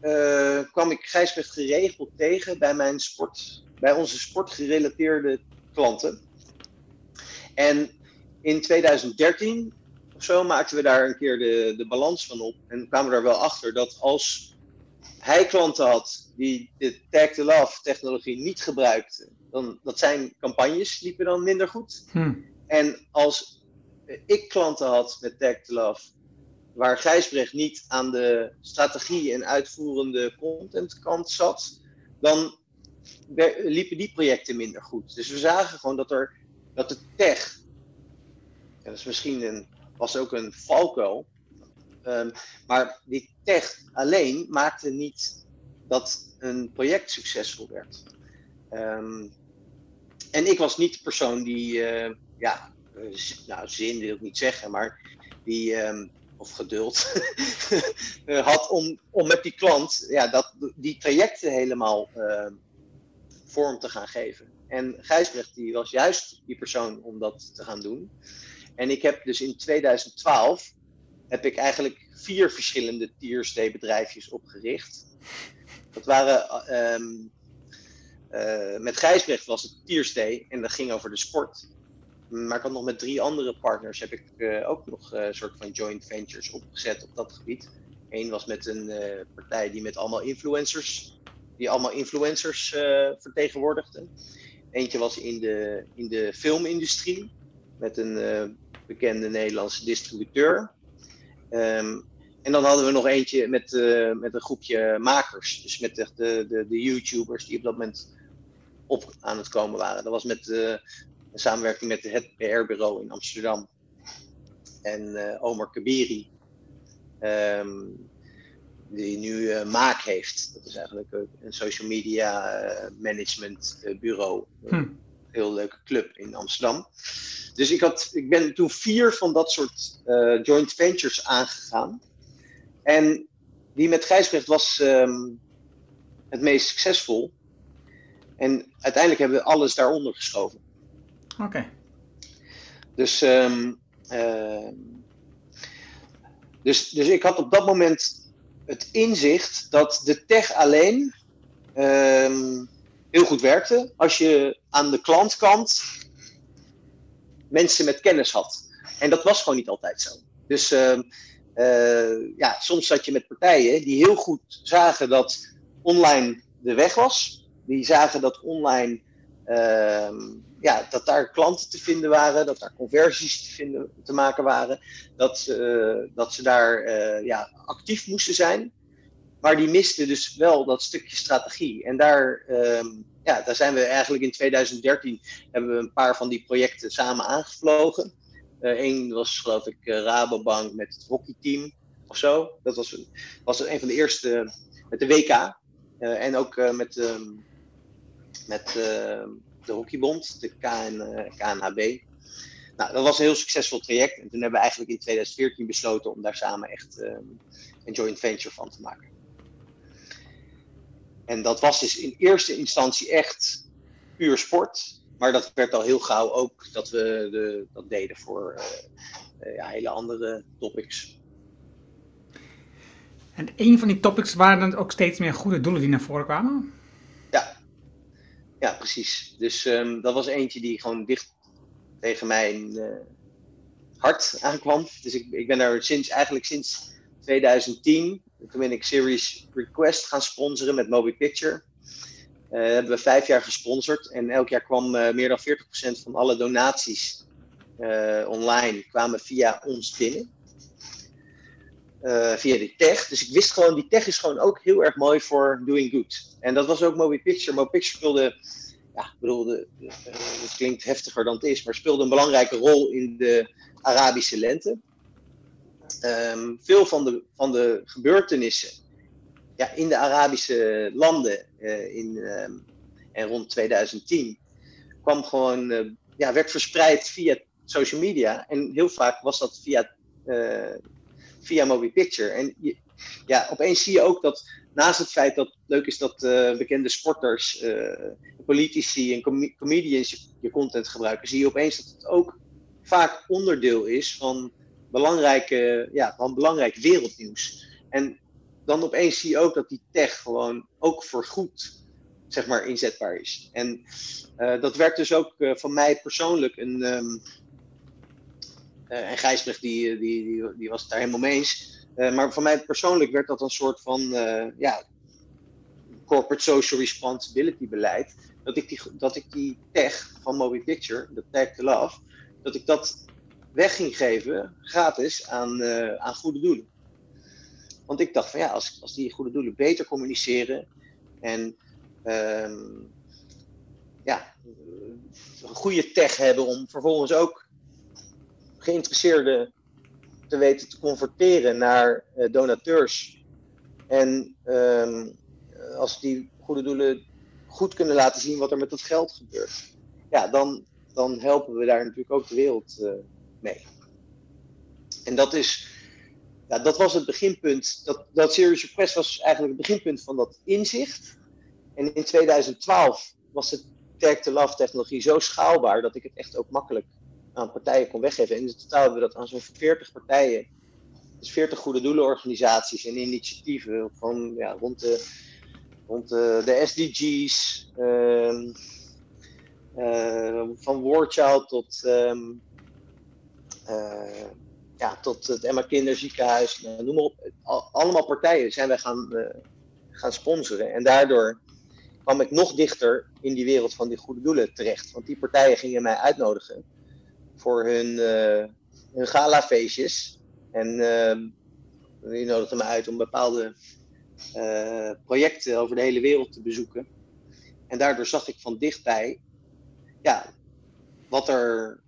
uh, kwam ik Gijsbrecht geregeld tegen bij, mijn sport, bij onze sportgerelateerde klanten. En in 2013 of zo maakten we daar een keer de, de balans van op. En kwamen we er wel achter dat als hij klanten had die de Tag to Love technologie niet gebruikten, dan dat zijn campagnes liepen dan minder goed. Hmm. En als ik klanten had met Tag to Love waar Gijsbrecht niet aan de strategie en uitvoerende contentkant zat, dan liepen die projecten minder goed. Dus we zagen gewoon dat, er, dat de tech, dat is misschien een, was ook een valkuil, um, maar die tech alleen maakte niet dat een project succesvol werd. Um, en ik was niet de persoon die, uh, ja, nou zin wil ik niet zeggen, maar die, um, of geduld, had om, om met die klant ja, dat, die trajecten helemaal uh, vorm te gaan geven. En Gijsbrecht die was juist die persoon om dat te gaan doen. En ik heb dus in 2012 heb ik eigenlijk vier verschillende tierstay bedrijfjes opgericht. Dat waren um, uh, met Gijsbrecht was het tierstay en dat ging over de sport. Maar ik had nog met drie andere partners heb ik uh, ook nog een uh, soort van joint ventures opgezet op dat gebied. Eén was met een partij die met allemaal influencers die allemaal influencers vertegenwoordigden. Eentje was in de, in de filmindustrie met een bekende Nederlandse distributeur. Um, en dan hadden we nog eentje met, met een groepje makers. Dus met de, de, de, YouTubers die op dat moment op aan het komen waren. Dat was met een samenwerking met het PR-bureau in Amsterdam. En Omar Kabiri. Um, die nu uh, Maak heeft. Dat is eigenlijk een social media uh, management uh, bureau. Hm. Een heel leuke club in Amsterdam. Dus ik, had, ik ben toen vier van dat soort joint ventures aangegaan. En die met Gijsbrecht was um, het meest succesvol. En uiteindelijk hebben we alles daaronder geschoven. Oké. Dus, um, dus, dus ik had op dat moment het inzicht dat de tech alleen um, heel goed werkte als je aan de klantkant mensen met kennis had. En dat was gewoon niet altijd zo. Dus uh, ja, soms zat je met partijen die heel goed zagen dat online de weg was. Die zagen dat online ja, dat daar klanten te vinden waren, dat daar conversies te, vinden, te maken waren, dat, uh, dat ze daar uh, ja, actief moesten zijn. Maar die misten dus wel dat stukje strategie. En daar, um, ja, daar zijn we eigenlijk in 2013 hebben we een paar van die projecten samen aangevlogen. Eén uh, was geloof ik Rabobank met het hockeyteam of zo. Dat was, was een van de eerste met de WK. en ook met, met de Hockeybond, de KN, eh, KNHB. Nou, dat was een heel succesvol traject. En toen hebben we eigenlijk in 2014 besloten om daar samen echt ehm, een joint venture van te maken. En dat was dus in eerste instantie echt puur sport. Maar dat werd al heel gauw ook dat we de, dat deden voor uh, ja, hele andere topics. En een van die topics waren dan ook steeds meer goede doelen die naar voren kwamen? Ja, precies. Dus um, dat was eentje die gewoon dicht tegen mijn uh, hart aankwam. Dus ik, ik ben daar sinds, eigenlijk sinds 2010, toen ben Series Request gaan sponsoren met Moby Picture. Uh, hebben we vijf jaar gesponsord en elk jaar kwam uh, meer dan 40% van alle donaties online kwamen via ons binnen. Via die tech. Dus ik wist gewoon, die tech is gewoon ook heel erg mooi voor doing good. En dat was ook Moby Picture. Moby Picture speelde, ja, ik bedoel, de, de, het klinkt heftiger dan het is, maar speelde een belangrijke rol in de Arabische lente. Um, veel van de, van de gebeurtenissen ja, in de Arabische landen uh, in, um, en rond 2010 kwam gewoon, ja, werd verspreid via social media. En heel vaak was dat via, via Moby Picture. En ja, opeens zie je ook dat naast het feit dat leuk is dat uh, bekende sporters, uh, politici en com comedians je, je, content gebruiken, zie je opeens dat het ook vaak onderdeel is van, belangrijke, ja, van belangrijk wereldnieuws. En dan opeens zie je ook dat die tech gewoon ook voor goed zeg maar, inzetbaar is. En uh, dat werkt dus ook van mij persoonlijk een. Um, en Gijsbrecht die, die, die, die was het daar helemaal mee eens uh, maar voor mij persoonlijk werd dat een soort van ja, corporate social responsibility beleid. Dat ik die, dat ik die tech van Moby Picture, de tag to love, dat ik dat weg ging geven, gratis, aan, aan goede doelen. Want ik dacht van ja, als, als die goede doelen beter communiceren en ehm, ja, een goede tech hebben om vervolgens ook geïnteresseerden te weten te converteren naar uh, donateurs. En ehm, als die goede doelen goed kunnen laten zien wat er met dat geld gebeurt, ja, dan, dan helpen we daar natuurlijk ook de wereld uh, mee. En dat is, ja, dat was het beginpunt. Dat, dat Serious Request was eigenlijk het beginpunt van dat inzicht. En in 2012 was de Tag to Love technologie zo schaalbaar dat ik het echt ook makkelijk aan partijen kon weggeven. En in totaal hebben we dat aan zo'n 40 partijen. Dus 40 goede doelenorganisaties en initiatieven van ja, rond, de, rond de, de SDG's, um, uh, van Warchild tot, um, uh, ja, tot het Emma Kinderziekenhuis, nou, noem maar op. allemaal partijen zijn wij gaan, uh, gaan sponsoren. En daardoor kwam ik nog dichter in die wereld van die goede doelen terecht. Want die partijen gingen mij uitnodigen voor hun, uh, galafeestjes. En uh, die nodigden me uit om bepaalde uh, projecten over de hele wereld te bezoeken. En daardoor zag ik van dichtbij ja, wat er,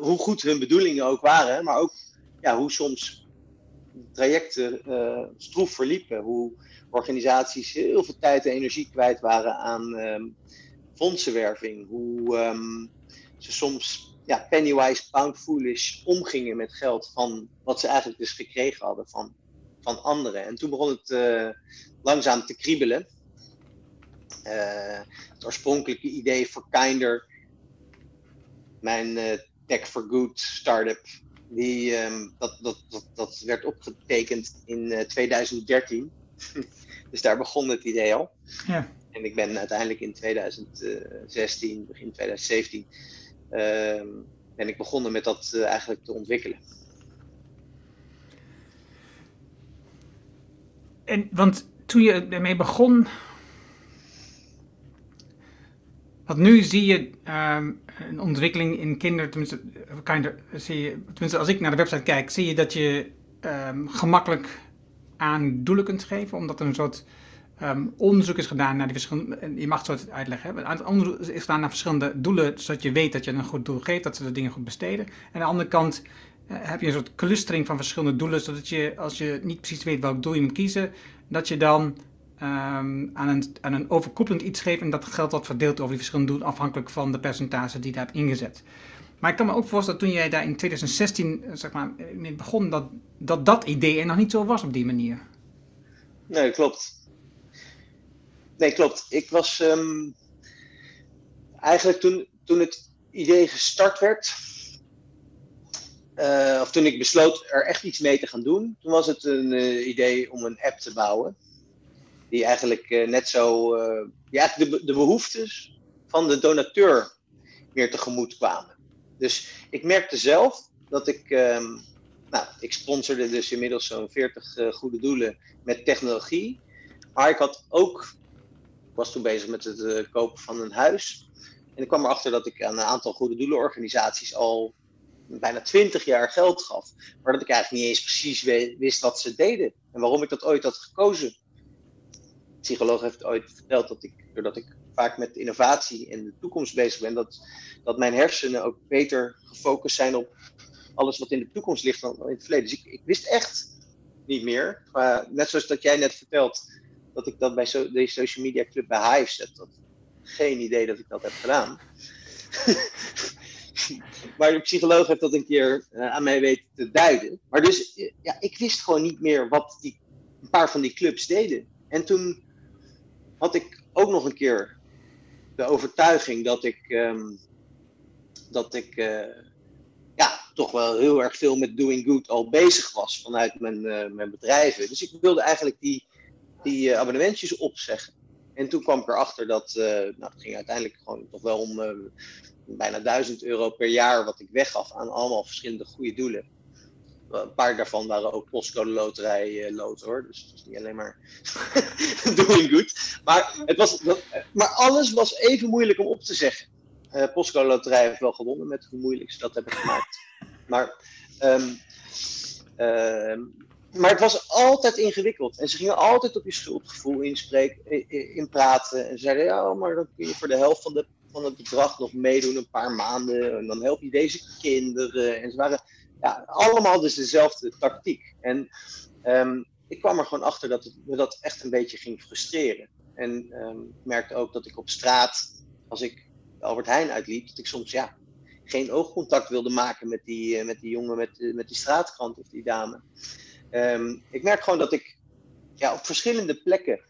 hoe goed hun bedoelingen ook waren, maar ook ja, hoe soms trajecten uh, stroef verliepen. Hoe organisaties heel veel tijd en energie kwijt waren aan um, fondsenwerving. Hoe um, ze soms ja, pennywise pound foolish omgingen met geld van wat ze eigenlijk dus gekregen hadden van, van anderen. En toen begon het uh, langzaam te kriebelen. Uh, het oorspronkelijke idee voor Kinder, mijn uh, Tech for Good startup, die, um, dat, dat, dat, dat werd opgetekend in 2013. dus daar begon het idee al. Ja. En ik ben uiteindelijk in 2016, begin 2017, Ehm, ben ik begonnen met dat eh, eigenlijk te ontwikkelen. En, want toen je ermee begon, want nu zie je um, een ontwikkeling in kinderen, tenminste, kinder, zie als ik naar de website kijk, zie je dat je um, gemakkelijk aan doelen kunt geven, omdat er een soort um, onderzoek is gedaan naar die verschillende. Je mag het zo uitleggen. Hè? Het onderzoek is gedaan naar verschillende doelen, zodat je weet dat je een goed doel geeft, dat ze de dingen goed besteden. En aan de andere kant uh, heb je een soort clustering van verschillende doelen, zodat je, als je niet precies weet welk doel je moet kiezen, dat je dan um, aan, een, een overkoepelend iets geeft en dat geld wordt verdeeld over die verschillende doelen, afhankelijk van de percentage die je daar hebt ingezet. Maar ik kan me ook voorstellen dat toen jij daar in 2016 zeg maar, mee begon, dat, dat dat idee er nog niet zo was op die manier. Nee, klopt. Nee, klopt. Ik was um, eigenlijk toen, toen het idee gestart werd, uh, of toen ik besloot er echt iets mee te gaan doen, toen was het een uh, idee om een app te bouwen. Die eigenlijk uh, net zo, eigenlijk de, de behoeftes van de donateur meer tegemoet kwamen. Dus ik merkte zelf dat ik, um, nou, ik sponsorde dus inmiddels zo'n 40 goede doelen met technologie. Maar ik had ook was toen bezig met het uh, kopen van een huis. En ik kwam erachter dat ik aan een aantal goede doelenorganisaties al bijna twintig jaar geld gaf. Maar dat ik eigenlijk niet eens precies wist wat ze deden. En waarom ik dat ooit had gekozen. Psycholoog heeft ooit verteld dat ik, doordat ik vaak met innovatie in de toekomst bezig ben, dat, dat mijn hersenen ook beter gefocust zijn op alles wat in de toekomst ligt dan in het verleden. Dus ik, ik wist echt niet meer. Net zoals dat jij net vertelt, dat ik dat bij deze social media club bij Hive zet. Dat, geen idee dat ik dat heb gedaan. maar de psycholoog heeft dat een keer uh, aan mij weten te duiden. Maar dus, ja, ik wist gewoon niet meer wat die, een paar van die clubs deden. En toen had ik ook nog een keer de overtuiging dat ik, um, dat ik uh, ja, toch wel heel erg veel met doing good al bezig was vanuit mijn, mijn bedrijven. Dus ik wilde eigenlijk die, die uh, abonnementjes opzeggen. En toen kwam ik erachter dat, uh, nou, het ging uiteindelijk gewoon toch wel om uh, bijna 1000 euro per jaar wat ik weggaf aan allemaal verschillende goede doelen. Een paar daarvan waren ook postcode loterij lood hoor, dus het was niet alleen maar doing good. Maar, het was, maar alles was even moeilijk om op te zeggen. postcode loterij heeft wel gewonnen met hoe moeilijk ze dat hebben gemaakt. Maar, ehm, maar het was altijd ingewikkeld. En ze gingen altijd op je schuldgevoel inspreken, in praten. En zeiden, ja, maar dan kun je voor de helft van, de, van het bedrag nog meedoen, een paar maanden. En dan help je deze kinderen. En ze waren ja, allemaal dus dezelfde tactiek. En ehm, ik kwam er gewoon achter dat het me dat echt een beetje ging frustreren. En um, merkte ook dat ik op straat, als ik Albert Heijn uitliep, dat ik soms ja, geen oogcontact wilde maken met die, uh, met die jongen, met, uh, met die straatkrant of die dame. Um, ik merk gewoon dat ik ja, op verschillende plekken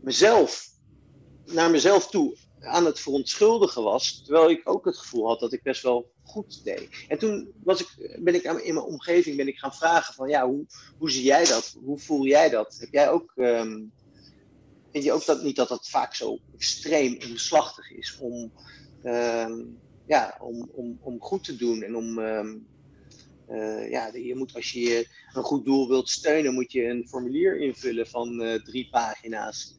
mezelf, naar mezelf toe aan het verontschuldigen was, terwijl ik ook het gevoel had dat ik best wel goed deed. En toen was ik, ben ik in mijn omgeving ben ik gaan vragen van ja, hoe, hoe zie jij dat? Hoe voel jij dat? Heb jij ook, um, vind je ook dat niet dat dat vaak zo extreem omslachtig is om, um, ja, om, om, om goed te doen en om uh, ja, je moet als je een goed doel wilt steunen, moet je een formulier invullen van uh, drie pagina's.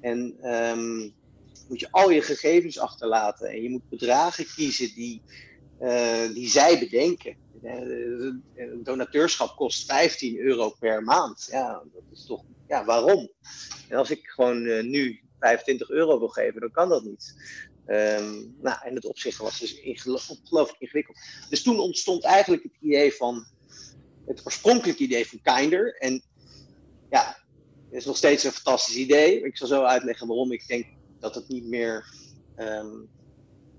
En um, moet je al je gegevens achterlaten. En je moet bedragen kiezen die, uh, die zij bedenken. Een donateurschap kost 15 euro per maand. Ja, dat is toch. Ja, waarom? En als ik gewoon nu 25 euro wil geven, dan kan dat niet. Um, nou, en het opzicht was dus ongelooflijk ingewikkeld. Dus toen ontstond eigenlijk het idee van. Het oorspronkelijke idee van Kinder. En ja, het is nog steeds een fantastisch idee. Ik zal zo uitleggen waarom ik denk dat het niet meer. Um,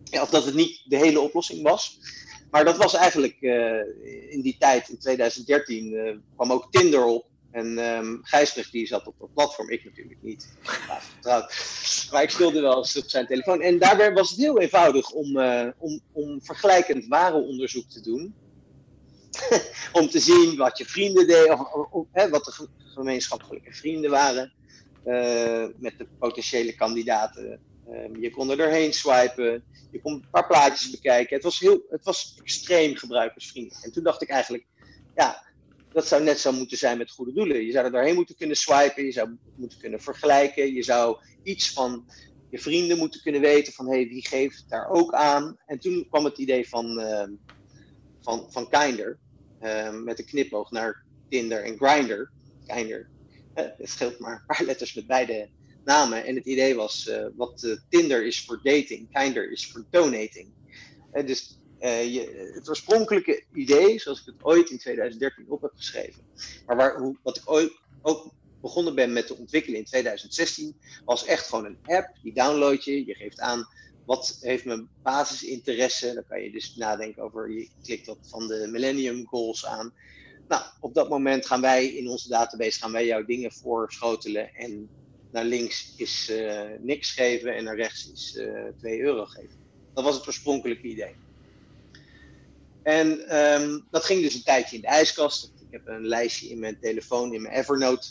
ja, of dat het niet de hele oplossing was. Maar dat was eigenlijk uh, in die tijd, in 2013, uh, kwam ook Tinder op. En um, Gijsbrecht die zat op dat platform, ik natuurlijk niet. Maar ik speelde wel eens op zijn telefoon. En daarbij was het heel eenvoudig om, uh, om, om vergelijkend warenonderzoek te doen. om te zien wat je vrienden deden, of, hè, wat de gemeenschappelijke vrienden waren. Uh, met de potentiële kandidaten. Um, je kon er doorheen swipen, je kon een paar plaatjes bekijken. Het was, heel, het was extreem gebruikersvriendelijk. En toen dacht ik eigenlijk, ja, dat zou net zo moeten zijn met goede doelen. Je zou er doorheen moeten kunnen swipen, je zou moeten kunnen vergelijken, je zou iets van je vrienden moeten kunnen weten van hey, wie geeft daar ook aan. En toen kwam het idee van, uh, van, van Kinder, uh, met een knipoog naar Tinder en Grindr. Kinder, het scheelt maar een paar letters met beide namen. En het idee was, uh, wat uh, Tinder is voor dating, Kinder is voor donating. Je, het oorspronkelijke idee, zoals ik het ooit in 2013 op heb geschreven, maar waar, hoe, wat ik ooit ook begonnen ben met te ontwikkelen in 2016, was echt gewoon een app, die download je, je geeft aan wat heeft mijn basisinteresse, dan kan je dus nadenken over, je klikt dat van de Millennium Goals aan. Nou, op dat moment gaan wij in onze database gaan wij jouw dingen voorschotelen en naar links is uh, niks geven en naar rechts is uh, 2 euro geven. Dat was het oorspronkelijke idee. En um, dat ging dus een tijdje in de ijskast. Ik heb een lijstje in mijn telefoon, in mijn Evernote,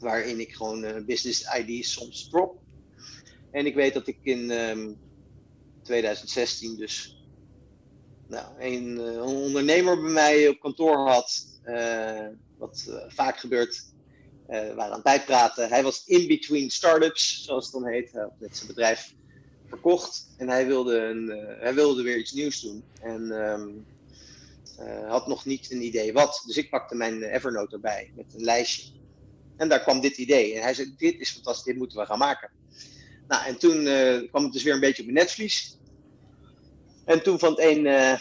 waarin ik gewoon uh, business ID's soms drop. En ik weet dat ik in um, 2016 dus nou, een, een, ondernemer bij mij op kantoor had, uh, wat vaak gebeurt. We waren aan het bijpraten. Hij was in between startups, zoals het dan heet. Hij net zijn bedrijf verkocht en hij wilde, een, hij wilde weer iets nieuws doen. En um, had nog niet een idee wat. Dus ik pakte mijn Evernote erbij met een lijstje. En daar kwam dit idee. En hij zei: Dit is fantastisch, dit moeten we gaan maken. Nou, en toen kwam het dus weer een beetje op mijn netvlies. En toen van het een uh,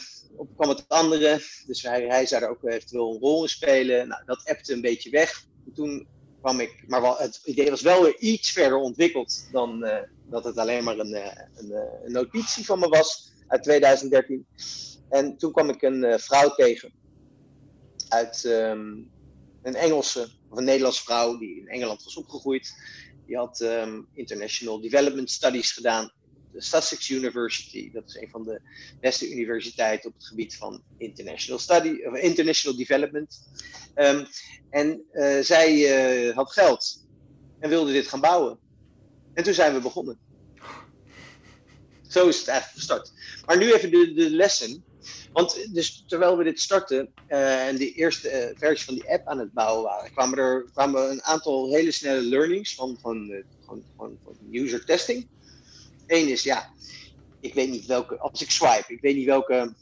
kwam het andere. Dus hij, hij zou er ook eventueel een rol in spelen. Nou, dat appte een beetje weg. En toen kwam ik, maar wel, het idee was wel weer iets verder ontwikkeld dan uh, dat het alleen maar een, een, een, notitie van me was uit 2013. En toen kwam ik een vrouw tegen uit um, een Engelse of een Nederlandse vrouw die in Engeland was opgegroeid. Die had um, International Development Studies gedaan Sussex University. Dat is een van de beste universiteiten op het gebied van international study, of international development. Um, en uh, zij uh, had geld en wilde dit gaan bouwen. En toen zijn we begonnen. Zo is het eigenlijk gestart. Maar nu even de, de lessen. Want dus terwijl we dit starten uh, en de eerste versie van die app aan het bouwen waren, kwamen er kwamen een aantal hele snelle learnings van, van, van, van, van user testing. Eén is, ja, ik weet niet welke, als ik swipe, ik weet niet welke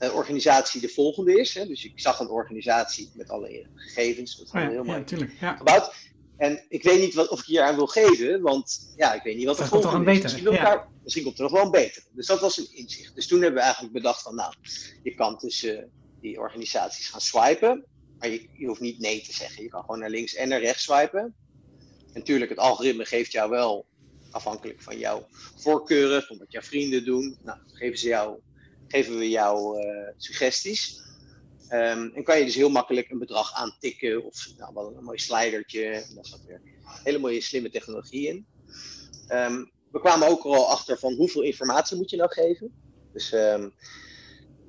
uh, organisatie de volgende is. Hè. Dus ik zag een organisatie met alle gegevens, dat is Oh ja, heel ja, mooi natuurlijk. Ja. gebouwd. En ik weet niet wat, of ik hier aan wil geven, want ja, ik weet niet wat de Dat komt volgende een is. betere, Misschien, ja. misschien komt er nog wel een betere. Dus dat was een inzicht. Dus toen hebben we eigenlijk bedacht van, nou, je kan tussen die organisaties gaan swipen, maar je, je hoeft niet nee te zeggen. Je kan gewoon naar links en naar rechts swipen. En natuurlijk, het algoritme geeft jou wel, afhankelijk van jouw voorkeuren, van wat jouw vrienden doen, nou, geven, ze jou, geven we jou eh, suggesties. Ehm, en kan je dus heel makkelijk een bedrag aantikken of nou, wel een mooi slidertje. En Daar zat weer hele mooie slimme technologie in. Ehm, we kwamen ook al achter van hoeveel informatie moet je nou geven. Dus ehm,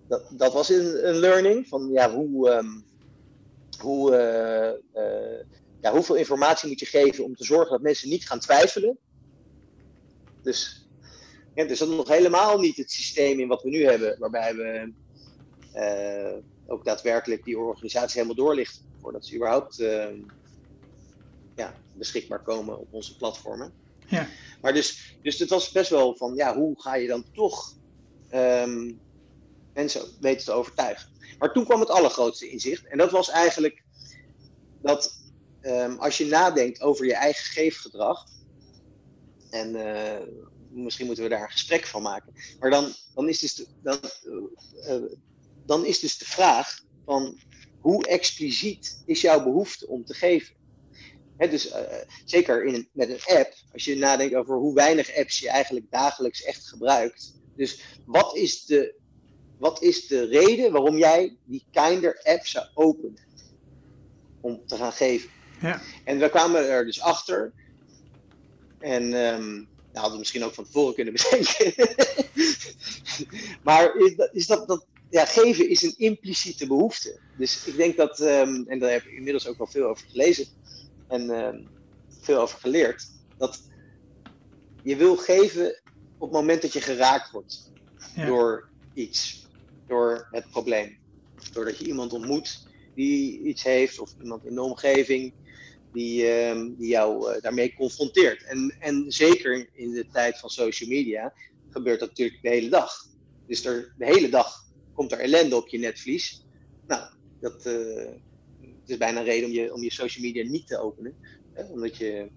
dat, dat was een, een learning van ja, hoe, hoe, eh, eh, ja, hoeveel informatie moet je geven om te zorgen dat mensen niet gaan twijfelen. Dus, ja, dus dat is nog helemaal niet het systeem in wat we nu hebben, waarbij we eh, ook daadwerkelijk die organisatie helemaal doorlichten voordat ze überhaupt eh, ja, beschikbaar komen op onze platformen. Ja. Maar dus, dus het was best wel van, ja, hoe ga je dan toch ehm, mensen weten te overtuigen? Maar toen kwam het allergrootste inzicht. En dat was eigenlijk dat ehm, als je nadenkt over je eigen geefgedrag. En eh, misschien moeten we daar een gesprek van maken. Maar dan, dan, is, dus de, dan, eh, eh, dan is dus de vraag van hoe expliciet is jouw behoefte om te geven? Dus zeker in met een app, als je nadenkt over hoe weinig apps je eigenlijk dagelijks echt gebruikt. Dus wat is de, wat is de reden waarom jij die Kinder app zou openen? Om te gaan geven. Ja. En we kwamen er dus achter. En ehm nou, hadden we misschien ook van tevoren kunnen bedenken. maar is dat, is dat, dat ja, geven is een impliciete behoefte. Dus ik denk dat, ehm, en daar heb ik inmiddels ook wel veel over gelezen en ehm, veel over geleerd, dat je wil geven op het moment dat je geraakt wordt Ja. door iets, door het probleem. Doordat je iemand ontmoet die iets heeft, of iemand in de omgeving die, ehm, die jou eh, daarmee confronteert. En, en zeker in de tijd van social media gebeurt dat natuurlijk de hele dag. Dus er, de hele dag komt er ellende op je netvlies. Nou, dat eh, is bijna een reden om je, om je social media niet te openen. Hè? Omdat je,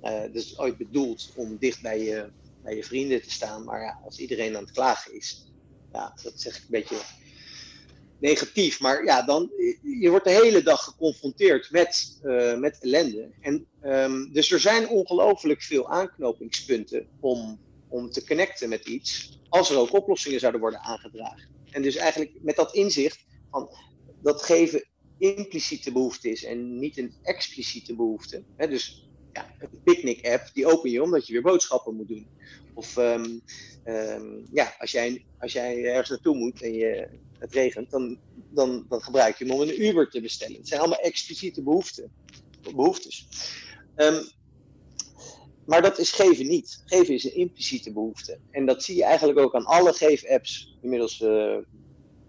eh het is ooit bedoeld om dicht bij je, bij je vrienden te staan. Maar ja, als iedereen aan het klagen is, ja, dat zeg ik een beetje negatief. Maar ja, dan, je wordt de hele dag geconfronteerd met, eh, met ellende. En, ehm, dus er zijn ongelooflijk veel aanknopingspunten om, om te connecten met iets. Als er ook oplossingen zouden worden aangedragen. En dus eigenlijk met dat inzicht van dat geven impliciete behoefte is en niet een expliciete behoefte. Hè, dus ja, een picknick-app, die open je omdat je weer boodschappen moet doen. Of ehm, ehm, ja, als jij, als jij ergens naartoe moet en je, het regent, dan, dan, dan gebruik je hem om een Uber te bestellen. Het zijn allemaal expliciete behoeften, behoeftes. Ehm, maar dat is geven niet. Geven is een impliciete behoefte. En dat zie je eigenlijk ook aan alle geef-apps inmiddels eh,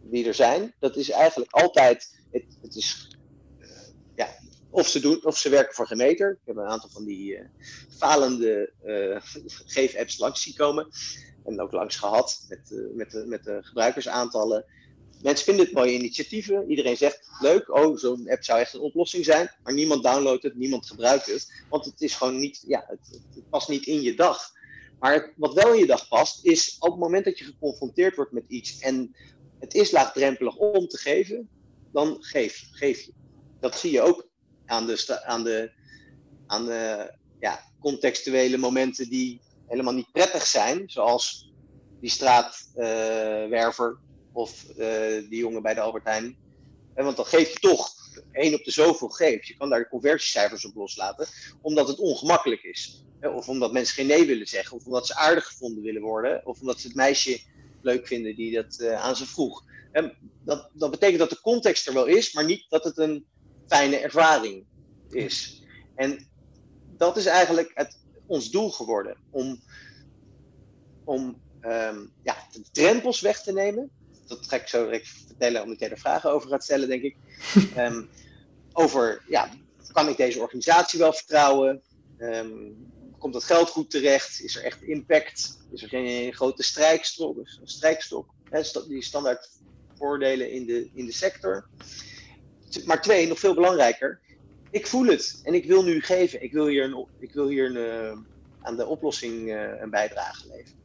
die er zijn. Dat is eigenlijk altijd, het, het is, eh, ja, of ze, doen, of ze werken voor gemeter. Ik heb een aantal van die eh, falende geef-apps langs zien komen. En ook langs gehad met, met, met de gebruikersaantallen. Mensen vinden het mooie initiatieven. Iedereen zegt leuk, oh, zo'n app zou echt een oplossing zijn. Maar niemand downloadt het, niemand gebruikt het. Want het is gewoon niet, ja, het, past niet in je dag. Maar wat wel in je dag past, is op het moment dat je geconfronteerd wordt met iets en het is laagdrempelig om te geven, dan geef, geef je. Dat zie je ook aan de, aan de, aan de ja, contextuele momenten die helemaal niet prettig zijn, zoals die straatwerver of eh, die jongen bij de Albert Heijn. Eh, want dan geef je toch één op de zoveel geef. Je kan daar de conversiecijfers op loslaten, omdat het ongemakkelijk is. Eh, Of omdat mensen geen nee willen zeggen, of omdat ze aardig gevonden willen worden, of omdat ze het meisje leuk vinden die dat aan ze vroeg. Dat, dat betekent dat de context er wel is, maar niet dat het een fijne ervaring is. En dat is eigenlijk het, ons doel geworden. Om, om ehm, ja, de drempels weg te nemen. Dat ga ik zo direct vertellen, omdat jij er vragen over gaat stellen, denk ik. Ehm, over, ja, kan ik deze organisatie wel vertrouwen? Ehm, komt dat geld goed terecht? Is er echt impact? Is er geen grote strijkstok? Strijkstok hè, die standaard voordelen in de, in de sector. Maar twee, nog veel belangrijker, ik voel het en ik wil nu geven. Ik wil hier, een, ik wil hier een, eh, aan de oplossing uh, een bijdrage leveren.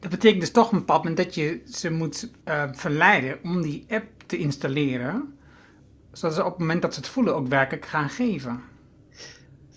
Dat betekent dus toch op een bepaald moment dat je ze moet uh, verleiden om die app te installeren, zodat ze op het moment dat ze het voelen ook werkelijk gaan geven.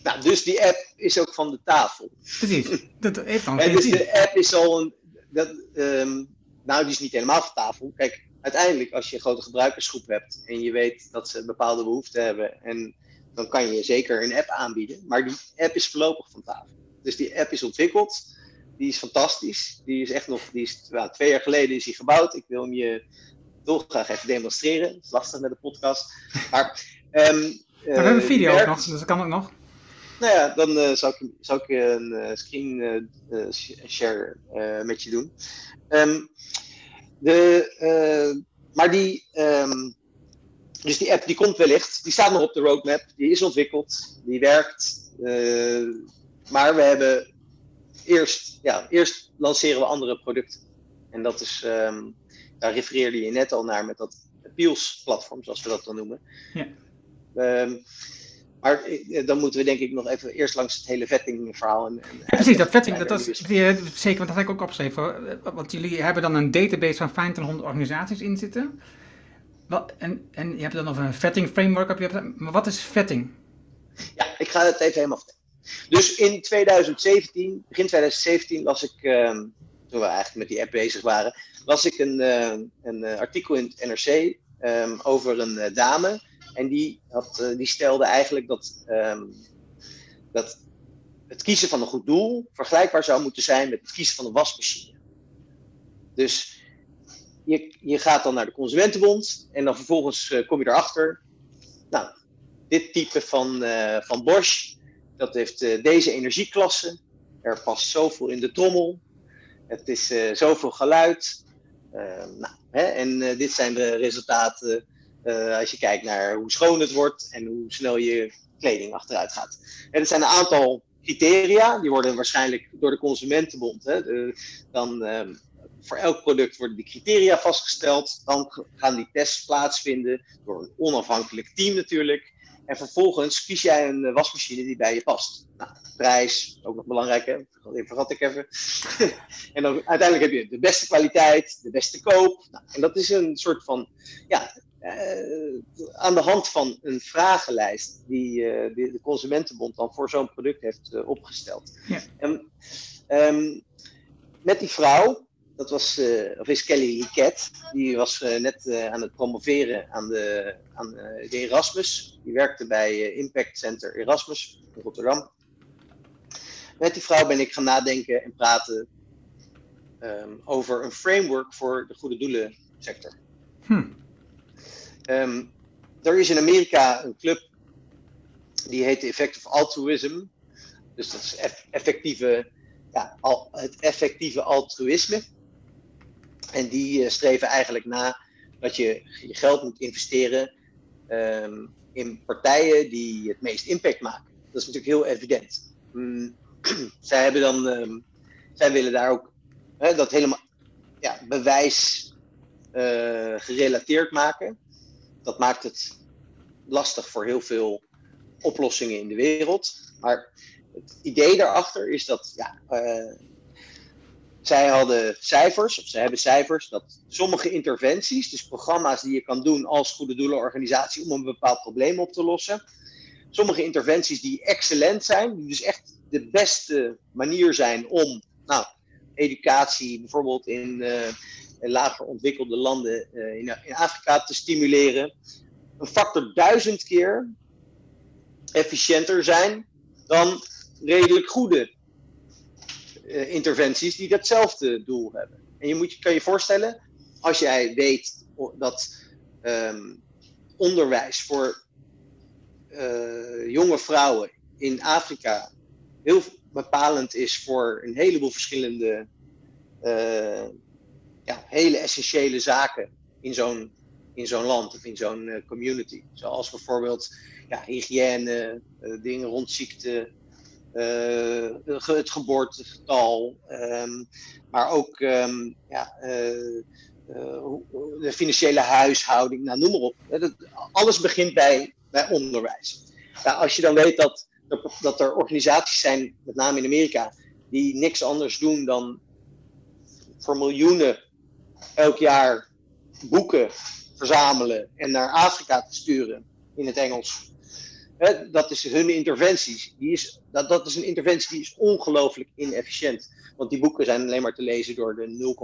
Nou, dus die app is ook van de tafel. Precies, dat heeft dan geen Dus de app is al een, dat, um, nou die is niet helemaal van tafel. Kijk, uiteindelijk, als je een grote gebruikersgroep hebt en je weet dat ze bepaalde behoeften hebben, en dan kan je zeker een app aanbieden. Maar die app is voorlopig van tafel. Dus die app is ontwikkeld, die is fantastisch. Die is echt nog, die is, well, twee jaar geleden is die gebouwd. Ik wil hem je toch graag even demonstreren. Het is lastig met de podcast. Maar, um, maar we hebben een video ook nog, dus dat kan ook nog. Nou ja, dan uh, zou ik, zou ik een uh, screen uh, share met je doen. Um, de, maar die, um, dus die app die komt wellicht, die staat nog op de roadmap, die is ontwikkeld, die werkt. Maar we hebben eerst, ja, eerst lanceren we andere producten. En dat is, um, daar refereerde je net al naar met dat Appeals-platform, zoals we dat dan noemen. Ja. Um, maar eh, dan moeten we denk ik nog even eerst langs het hele vettingverhaal. En, en ja, precies, dat vetting, dat was zeker, want dat heb ik ook opgeschreven. Want jullie hebben dan een database van 2500 organisaties in zitten. Wat, en, en je hebt dan nog een vetting framework. Heb je, maar wat is vetting? Ja, ik ga het even helemaal vertellen. Dus in 2017, begin 2017, las ik, uh, toen we eigenlijk met die app bezig waren, las ik een, uh, een artikel in het NRC um, over een dame en die, had, uh, die stelde eigenlijk dat, dat het kiezen van een goed doel vergelijkbaar zou moeten zijn met het kiezen van een wasmachine. Dus je, je gaat dan naar de Consumentenbond en dan vervolgens kom je erachter. Nou, dit type van, uh, van Bosch, dat heeft deze energieklasse. Er past zoveel in de trommel. Het is zoveel geluid. nou, hè, en dit zijn de resultaten als je kijkt naar hoe schoon het wordt en hoe snel je kleding achteruit gaat. Er zijn een aantal criteria, die worden waarschijnlijk door de Consumentenbond. Hè, dan, um, voor elk product worden die criteria vastgesteld. Dan gaan die tests plaatsvinden door een onafhankelijk team natuurlijk. En vervolgens kies jij een wasmachine die bij je past. Nou, prijs, ook nog belangrijk, hè? Dat vergat ik even. en dan uiteindelijk heb je de beste kwaliteit, de beste koop. Nou, en dat is een soort van ja, uh, aan de hand van een vragenlijst die, uh, die de Consumentenbond dan voor zo'n product heeft uh, opgesteld. Ja. En um, met die vrouw, dat was, of is Kelly Liket, die was net aan het promoveren aan de, aan de Erasmus. Die werkte bij Impact Center Erasmus in Rotterdam. Met die vrouw ben ik gaan nadenken en praten um, over een framework voor de goede doelen sector. Hm. Um, er is in Amerika een club die heet Effective Altruism. Dus dat is effectieve, ja, al, het effectieve altruïsme. En die uh, streven eigenlijk na dat je je geld moet investeren um, in partijen die het meest impact maken. Dat is natuurlijk heel evident. Um, zij hebben dan, um, zij willen daar ook hè, dat helemaal ja, bewijs uh, gerelateerd maken dat maakt het lastig voor heel veel oplossingen in de wereld. Maar het idee daarachter is dat ja, uh, zij hadden cijfers, of ze hebben cijfers, dat sommige interventies, dus programma's die je kan doen als goede doelenorganisatie om een bepaald probleem op te lossen, sommige interventies die excellent zijn, die dus echt de beste manier zijn om nou, educatie bijvoorbeeld in, uh, lager ontwikkelde landen uh, in, in, Afrika te stimuleren, een factor duizend keer efficiënter zijn dan redelijk goede uh, interventies die datzelfde doel hebben. En je moet, kan je voorstellen, als jij weet dat um, onderwijs voor uh, jonge vrouwen in Afrika heel bepalend is voor een heleboel verschillende uh, ja, hele essentiële zaken in zo'n in zo'n land of in zo'n community. Zoals bijvoorbeeld ja, hygiëne, dingen rond ziekte, uh, het geboortegetal, um, maar ook um, ja, de financiële huishouding, nou, noem maar op. Dat, alles begint bij, bij onderwijs. Ja, als je dan weet dat, dat er organisaties zijn, met name in Amerika, die niks anders doen dan voor miljoenen elk jaar boeken verzamelen en naar Afrika te sturen in het Engels. Dat is hun interventie. Die is, dat, dat is een interventie die is ongelooflijk inefficiënt. Want die boeken zijn alleen maar te lezen door de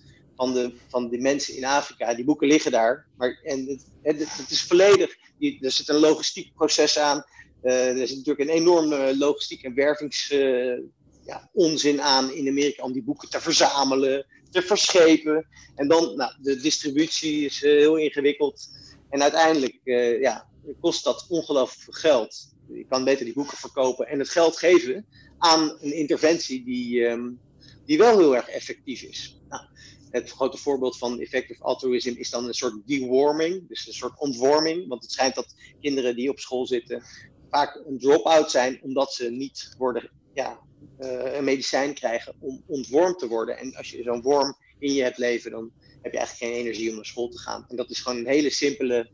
0,01% van de, van de mensen in Afrika. Die boeken liggen daar. Maar, en het, het, is volledig. er zit een logistiek proces aan. Uh, er zit natuurlijk een enorme logistiek en wervings. Uh, ja, onzin aan in Amerika om die boeken te verzamelen, te verschepen. En dan, nou, de distributie is uh, heel ingewikkeld. En uiteindelijk ja, kost dat ongelooflijk veel geld. Je kan beter die boeken verkopen en het geld geven aan een interventie die, um, die wel heel erg effectief is. Nou, het grote voorbeeld van effective altruism is dan een soort deworming, dus een soort ontworming. Want het schijnt dat kinderen die op school zitten vaak een drop-out zijn omdat ze niet worden, ja, uh, een medicijn krijgen om ontwormd te worden. En als je zo'n worm in je hebt leven, dan heb je eigenlijk geen energie om naar school te gaan. En dat is gewoon een hele simpele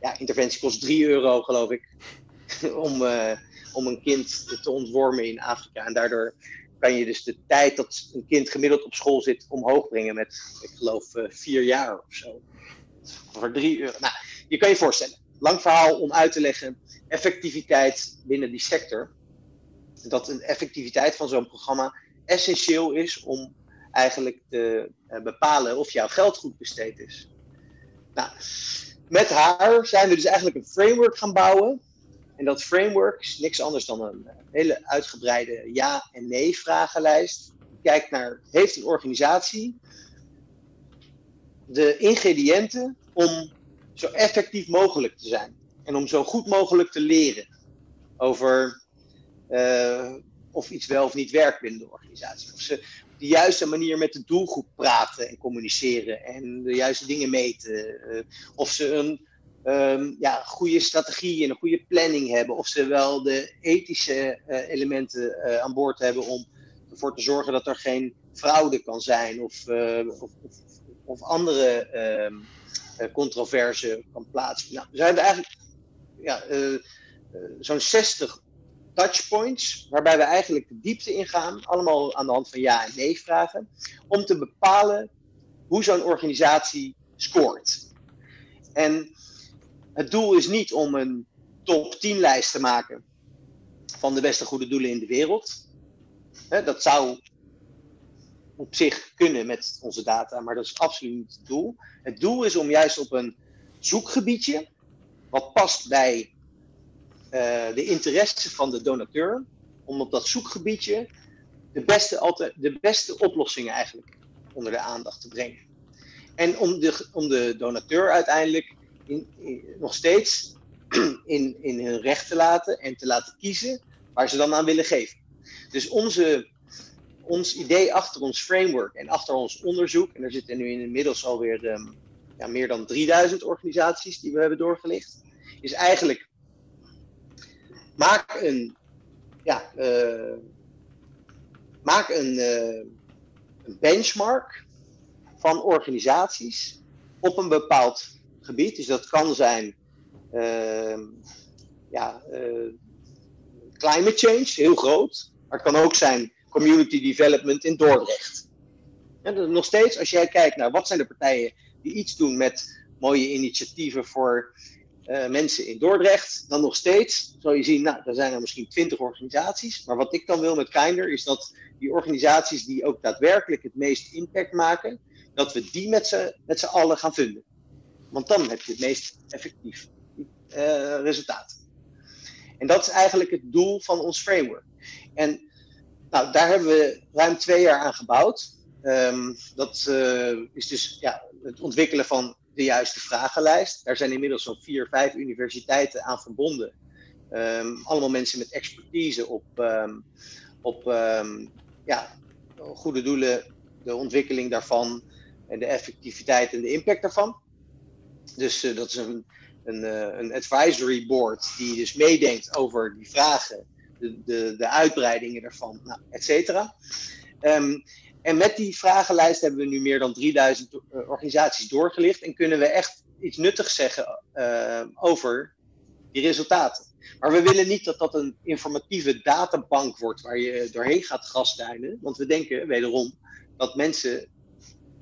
ja, interventie, kost 3 euro geloof ik, om, uh, om een kind te ontwormen in Afrika. En daardoor kan je dus de tijd dat een kind gemiddeld op school zit omhoog brengen met, ik geloof, uh, vier jaar of zo. Voor drie euro. Nou, je kan je voorstellen. Lang verhaal om uit te leggen. Effectiviteit binnen die sector. Dat een effectiviteit van zo'n programma essentieel is om eigenlijk te uh, bepalen of jouw geld goed besteed is. Nou, met haar zijn we dus eigenlijk een framework gaan bouwen en dat framework is niks anders dan een eh, hele uitgebreide ja- en nee-vragenlijst. Kijk naar, heeft een organisatie de ingrediënten om zo effectief mogelijk te zijn? En om zo goed mogelijk te leren over uh, of iets wel of niet werkt binnen de organisatie. Of ze de juiste manier met de doelgroep praten en communiceren en de juiste dingen meten. Uh, of ze een um, ja, goede strategie en een goede planning hebben. Of ze wel de ethische uh, elementen uh, aan boord hebben om ervoor te zorgen dat er geen fraude kan zijn of, of, of, of, andere um, controverse kan plaatsvinden. Nou, zijn eigenlijk ja, zo'n 60 touchpoints, waarbij we eigenlijk de diepte ingaan, allemaal aan de hand van ja en nee vragen, om te bepalen hoe zo'n organisatie scoort. En het doel is niet om een top 10 lijst te maken van de beste goede doelen in de wereld. dat zou op zich kunnen met onze data, maar dat is absoluut niet het doel. Het doel is om juist op een zoekgebiedje, wat past bij de interesse van de donateur, om op dat zoekgebiedje de beste, de beste oplossingen eigenlijk onder de aandacht te brengen. En om de, om de donateur uiteindelijk nog steeds in, in hun recht te laten en te laten kiezen waar ze dan aan willen geven. Dus onze, ons idee achter ons framework en achter ons onderzoek, en er zitten nu inmiddels alweer um, ja, meer dan 3000 organisaties die we hebben doorgelicht, is eigenlijk maak een, ja, uh, maak een, uh, een benchmark van organisaties op een bepaald gebied. Dus dat kan zijn uh, ja, uh, climate change, heel groot. Maar het kan ook zijn community development in Dordrecht. En nog steeds, als jij kijkt naar wat zijn de partijen die iets doen met mooie initiatieven voor uh, mensen in Dordrecht, dan nog steeds zal je zien, nou, er zijn er misschien twintig organisaties. Maar wat ik dan wil met Kinder is dat die organisaties die ook daadwerkelijk het meest impact maken, dat we die met z'n allen gaan vinden. Want dan heb je het meest effectief uh, resultaat. En dat is eigenlijk het doel van ons framework. En nou, daar hebben we ruim twee jaar aan gebouwd. Um, dat uh, is dus ja, het ontwikkelen van de juiste vragenlijst. Daar zijn inmiddels zo'n vier, vijf universiteiten aan verbonden. Um, allemaal mensen met expertise op, um, op ja, goede doelen, de ontwikkeling daarvan en de effectiviteit en de impact daarvan. Dus uh, dat is een, een, uh, een advisory board die dus meedenkt over die vragen, de, de, de uitbreidingen daarvan, nou, et cetera. En met die vragenlijst hebben we nu meer dan 3000 organisaties doorgelicht en kunnen we echt iets nuttigs zeggen over die resultaten. Maar we willen niet dat dat een informatieve databank wordt waar je doorheen gaat grasduinen. Want we denken wederom dat mensen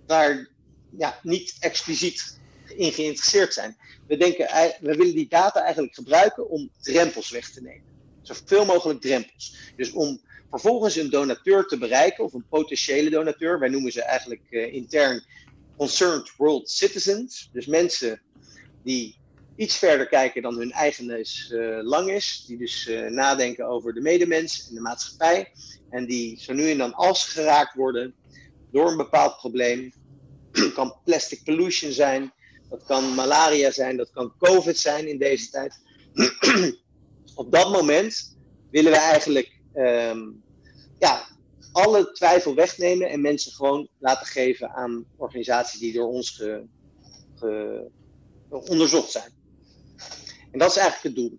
daar ja, niet expliciet in geïnteresseerd zijn. We, denken, we willen die data eigenlijk gebruiken om drempels weg te nemen. Zoveel mogelijk drempels. Dus om vervolgens een donateur te bereiken, of een potentiële donateur, wij noemen ze eigenlijk uh, intern concerned world citizens. Dus mensen die iets verder kijken dan hun eigen neus uh, lang is. Die dus uh, nadenken over de medemens en de maatschappij. En die zo nu en dan als geraakt worden door een bepaald probleem. Het kan plastic pollution zijn, dat kan malaria zijn, dat kan COVID zijn in deze tijd. Op dat moment willen we eigenlijk um, ja, alle twijfel wegnemen en mensen gewoon laten geven aan organisaties die door ons ge, ge, onderzocht zijn. En dat is eigenlijk het doel.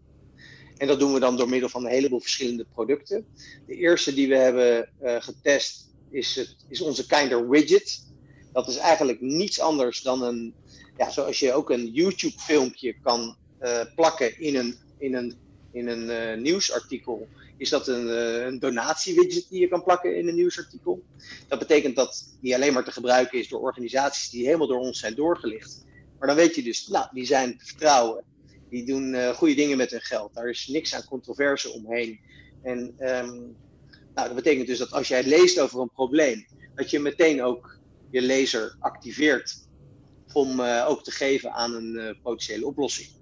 En dat doen we dan door middel van een heleboel verschillende producten. De eerste die we hebben uh, getest is, het, is onze Kinder Widget. Dat is eigenlijk niets anders dan een, ja, zoals je ook een YouTube-filmpje kan uh, plakken in een, in een, in een uh, nieuwsartikel. Is dat een, een donatiewidget die je kan plakken in een nieuwsartikel? Dat betekent dat die alleen maar te gebruiken is door organisaties die helemaal door ons zijn doorgelicht. Maar dan weet je dus, nou, die zijn te vertrouwen die doen uh, goede dingen met hun geld. Daar is niks aan controverse omheen. En um, nou, dat betekent dus dat als jij leest over een probleem, dat je meteen ook je lezer activeert om uh, ook te geven aan een potentiële oplossing.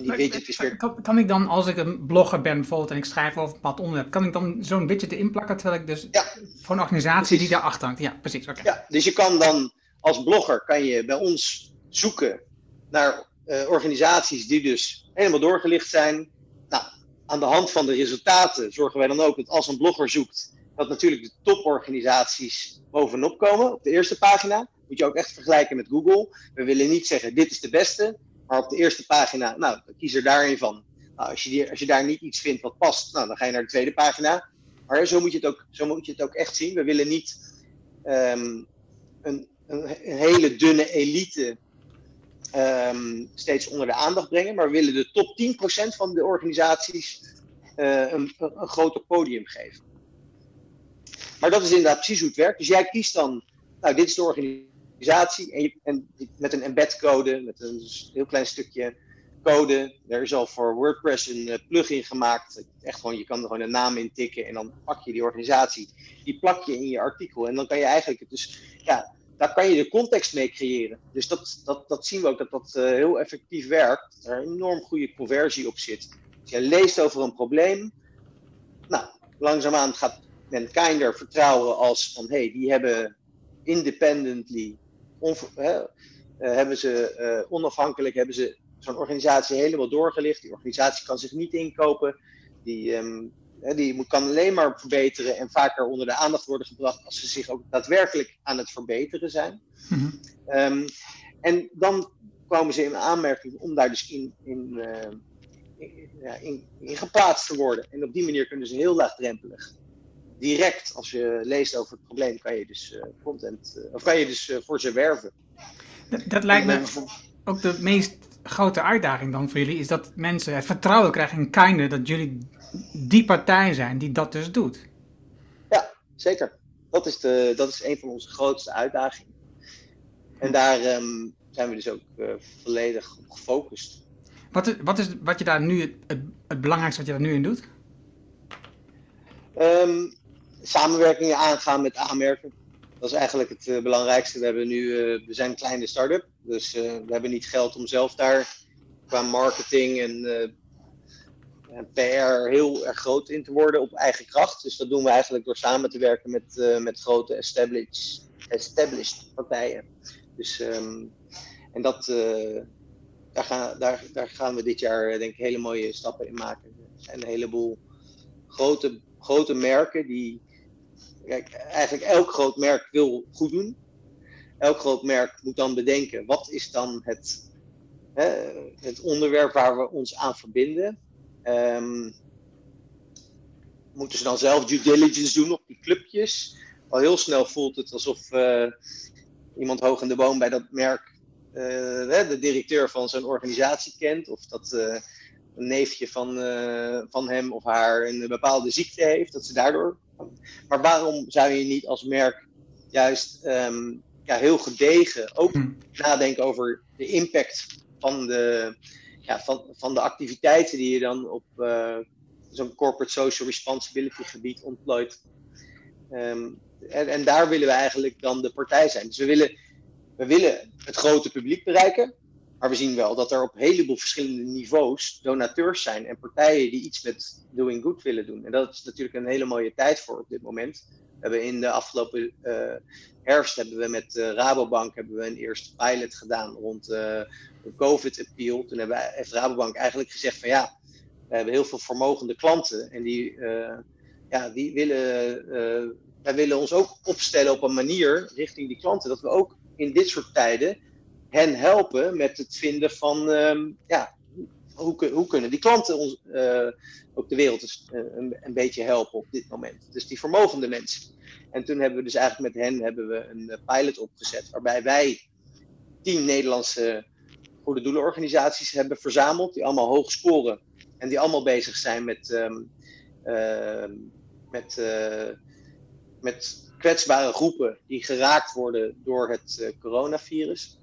Die widget is weer... kan, kan, ik dan, als ik een blogger ben bijvoorbeeld en ik schrijf over een bepaald onderwerp, kan ik dan zo'n widget erin plakken terwijl ik dus ja, voor een organisatie precies. die daarachter hangt? Ja, precies. Okay. Ja, dus je kan dan als blogger kan je bij ons zoeken naar uh, organisaties die dus helemaal doorgelicht zijn. Nou, aan de hand van de resultaten zorgen wij dan ook dat als een blogger zoekt, dat natuurlijk de toporganisaties bovenop komen op de eerste pagina. Moet je ook echt vergelijken met Google. We willen niet zeggen dit is de beste, maar op de eerste pagina, nou, kies er daarin van. Nou, als, je als je daar niet iets vindt wat past, nou, dan ga je naar de tweede pagina. Maar zo moet je het ook, zo moet je het ook echt zien. We willen niet um, een, een, hele dunne elite um, steeds onder de aandacht brengen. Maar we willen de top 10% van de organisaties uh, een, een, groter podium geven. Maar dat is inderdaad precies hoe het werkt. Dus jij kiest dan, nou, dit is de organisatie. En, je, en met een embed code, met een heel klein stukje code. Er is al voor WordPress een uh, plugin gemaakt. Echt gewoon, je kan er gewoon een naam in tikken en dan pak je die organisatie. Die plak je in je artikel. En dan kan je eigenlijk, dus ja, daar kan je de context mee creëren. Dus dat, dat, dat zien we ook dat dat uh, heel effectief werkt. Dat er enorm goede conversie op zit. Als je leest over een probleem, nou, langzaamaan gaat men kinder vertrouwen als van hé, hey, die hebben independently, hè, uh, hebben ze uh, onafhankelijk, hebben ze zo'n organisatie helemaal doorgelicht. Die organisatie kan zich niet inkopen. Die, um, die kan alleen maar verbeteren en vaker onder de aandacht worden gebracht als ze zich ook daadwerkelijk aan het verbeteren zijn. Mm-hmm. Um, en dan komen ze in aanmerking om daar dus in, in, uh, in, ja, in, in, geplaatst te worden. En op die manier kunnen ze heel laagdrempelig. Direct, als je leest over het probleem, kan je dus uh, content, uh, of kan je dus voor ze werven. Dat, dat lijkt me ook de meest grote uitdaging dan voor jullie, is dat mensen het vertrouwen krijgen in Kinder dat jullie die partij zijn die dat dus doet. Ja, zeker. Dat is, de, dat is een van onze grootste uitdagingen. En daar um, zijn we dus ook uh, volledig op gefocust. Wat is, wat is wat je daar nu, het, het belangrijkste wat je daar nu in doet? Um, samenwerkingen aangaan met aanmerken. Dat is eigenlijk het uh, belangrijkste. We, hebben nu, uh, we zijn een kleine start-up, dus we hebben niet geld om zelf daar qua marketing en en PR heel erg groot in te worden op eigen kracht. Dus dat doen we eigenlijk door samen te werken met, met grote established, established partijen. Dus, um, en dat, daar, gaan, daar, daar gaan we dit jaar eh, denk ik hele mooie stappen in maken. Er zijn een heleboel grote, grote merken die. Kijk, eigenlijk elk groot merk wil goed doen. Elk groot merk moet dan bedenken wat is dan het, hè, het onderwerp waar we ons aan verbinden. Um, moeten ze dan zelf due diligence doen op die clubjes? al heel snel voelt het alsof iemand hoog in de boom bij dat merk de directeur van zo'n organisatie kent. Of dat een neefje van, van hem of haar een bepaalde ziekte heeft. Dat ze daardoor. Maar waarom zou je niet als merk juist ehm, ja, heel gedegen ook hm. nadenken over de impact van de, ja, van, van de activiteiten die je dan op uh, zo'n corporate social responsibility gebied ontplooit. Ehm, en, en, daar willen we eigenlijk dan de partij zijn. Dus we willen, we willen het grote publiek bereiken. Maar we zien wel dat er op een heleboel verschillende niveaus donateurs zijn en partijen die iets met doing good willen doen. En dat is natuurlijk een hele mooie tijd voor op dit moment. We hebben in de afgelopen uh, herfst hebben we met uh, Rabobank hebben we een eerste pilot gedaan rond uh, de COVID-appeal. Toen hebben, heeft Rabobank eigenlijk gezegd van ja, we hebben heel veel vermogende klanten en die, ja, die willen, wij willen ons ook opstellen op een manier richting die klanten dat we ook in dit soort tijden hen helpen met het vinden van, um, ja, hoe, hoe, kunnen die klanten ons, uh, ook de wereld uh, een, een, beetje helpen op dit moment. Dus die vermogende mensen. En toen hebben we dus eigenlijk met hen hebben we een eh, pilot opgezet, waarbij wij tien Nederlandse goede doelenorganisaties hebben verzameld, die allemaal hoog scoren en die allemaal bezig zijn met, um, uh, met, met kwetsbare groepen die geraakt worden door het coronavirus.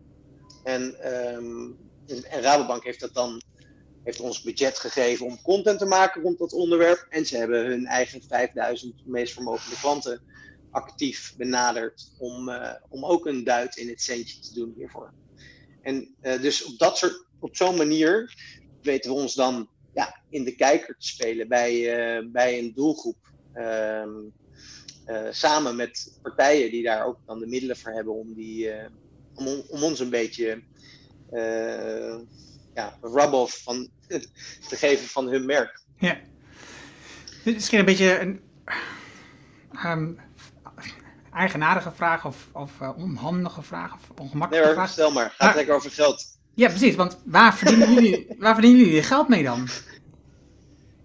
En, um, Rabobank heeft dat dan heeft ons budget gegeven om content te maken rond dat onderwerp. En ze hebben hun eigen 5000 meest vermogende klanten actief benaderd om, uh, om ook een duit in het centje te doen hiervoor. En uh, dus op, op zo'n manier weten we ons dan ja, in de kijker te spelen bij, uh, bij een doelgroep. Ehm, samen met partijen die daar ook dan de middelen voor hebben om die om, om ons een beetje uh, ja, rub-off van, te geven van hun merk. Ja. Dit is misschien een beetje een um, eigenaardige vraag of, of uh, onhandige vraag of ongemakkelijke nee, hoor, vraag. stel maar. Gaat ah. lekker over geld. Ja, precies. Want waar verdienen jullie, waar verdienen jullie geld mee dan?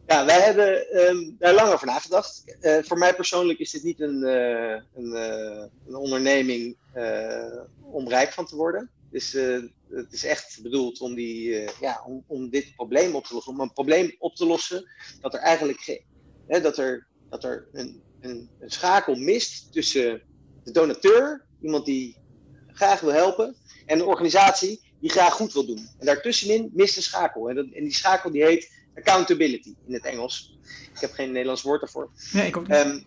Ja, wij hebben um, daar lang over nagedacht. Uh, voor mij persoonlijk is dit niet een, uh, een, uh, een onderneming om rijk van te worden. Dus het is echt bedoeld om, die, ja, om, om dit probleem op te lossen. Om een probleem op te lossen dat er eigenlijk geen, hè, dat er, dat er een, een, een schakel mist tussen de donateur, iemand die graag wil helpen, en een organisatie die graag goed wil doen. En daartussenin mist een schakel. En, dat, en die schakel die heet accountability in het Engels. Ik heb geen Nederlands woord daarvoor. Nee, ik ook niet. Um,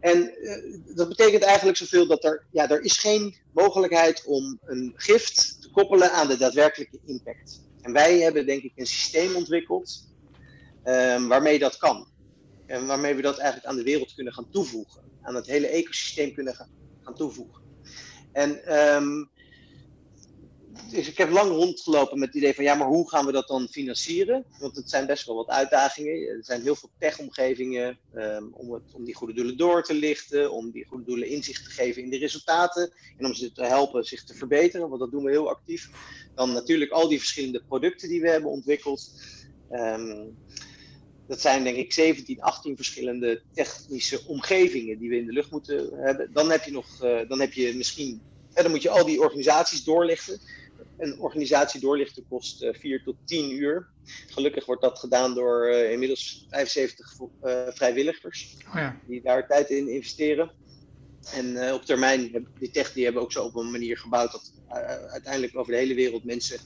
en uh, dat betekent eigenlijk zoveel dat er, ja, er is geen mogelijkheid om een gift te koppelen aan de daadwerkelijke impact. En wij hebben denk ik een systeem ontwikkeld um, waarmee dat kan. En waarmee we dat eigenlijk aan de wereld kunnen gaan toevoegen. Aan het hele ecosysteem kunnen gaan, gaan toevoegen. En um, dus ik heb lang rondgelopen met het idee van ja, maar hoe gaan we dat dan financieren? Want het zijn best wel wat uitdagingen. Er zijn heel veel tech-omgevingen um, om, het, om die goede doelen door te lichten, om die goede doelen inzicht te geven in de resultaten en om ze te helpen zich te verbeteren, want dat doen we heel actief. Dan natuurlijk al die verschillende producten die we hebben ontwikkeld. Um, dat zijn denk ik 17, 18 verschillende technische omgevingen die we in de lucht moeten hebben. Dan heb je nog, uh, dan heb je misschien, en dan moet je al die organisaties doorlichten een organisatie doorlichten kost uh, eh, 4 tot 10 uur. Gelukkig wordt dat gedaan door uh, inmiddels 75 uh, eh, vrijwilligers oh ja. die daar tijd in investeren. En op termijn, die tech die hebben ook zo op een manier gebouwd dat uiteindelijk over de hele wereld mensen,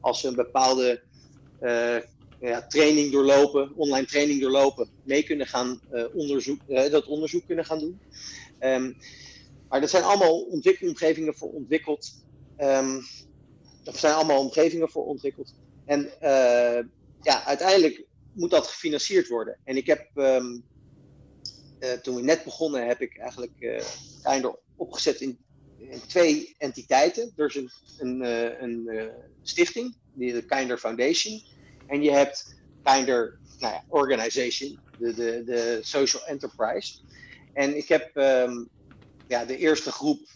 als ze een bepaalde ja, training doorlopen, online training doorlopen, mee kunnen gaan onderzoek, dat onderzoek kunnen gaan doen. Um, maar dat zijn allemaal ontwikkelomgevingen voor ontwikkeld. Um, er zijn allemaal omgevingen voor ontwikkeld. En uh, ja, uiteindelijk moet dat gefinancierd worden. En ik heb, um, uh, toen we net begonnen, heb ik eigenlijk Kinder opgezet in, twee entiteiten. Er is een, een, een stichting, de Kinder Foundation. En je hebt Kinder nou ja, Organization, de, de, de Social Enterprise. En ik heb um, ja, de eerste groep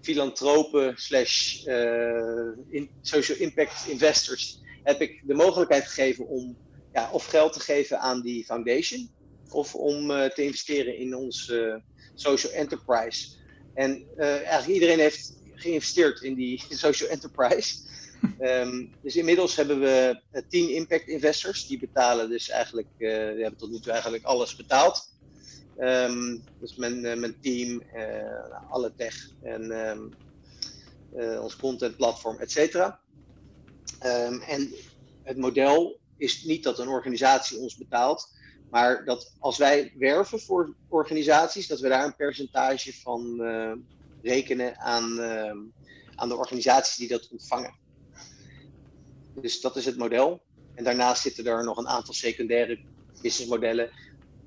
filantropen slash uh, in social impact investors heb ik de mogelijkheid gegeven om ja, of geld te geven aan die foundation. of om te investeren in ons social enterprise. En eigenlijk iedereen heeft geïnvesteerd in die social enterprise. Ehm, dus inmiddels hebben we tien impact investors. Die betalen dus eigenlijk, die hebben tot nu toe eigenlijk alles betaald. Um, dus mijn, mijn team, alle tech en um, ons content platform, et cetera. Um, en het model is niet dat een organisatie ons betaalt, maar dat als wij werven voor organisaties, dat we daar een percentage van rekenen aan, aan de organisaties die dat ontvangen. Dus dat is het model. En daarnaast zitten er nog een aantal secundaire businessmodellen.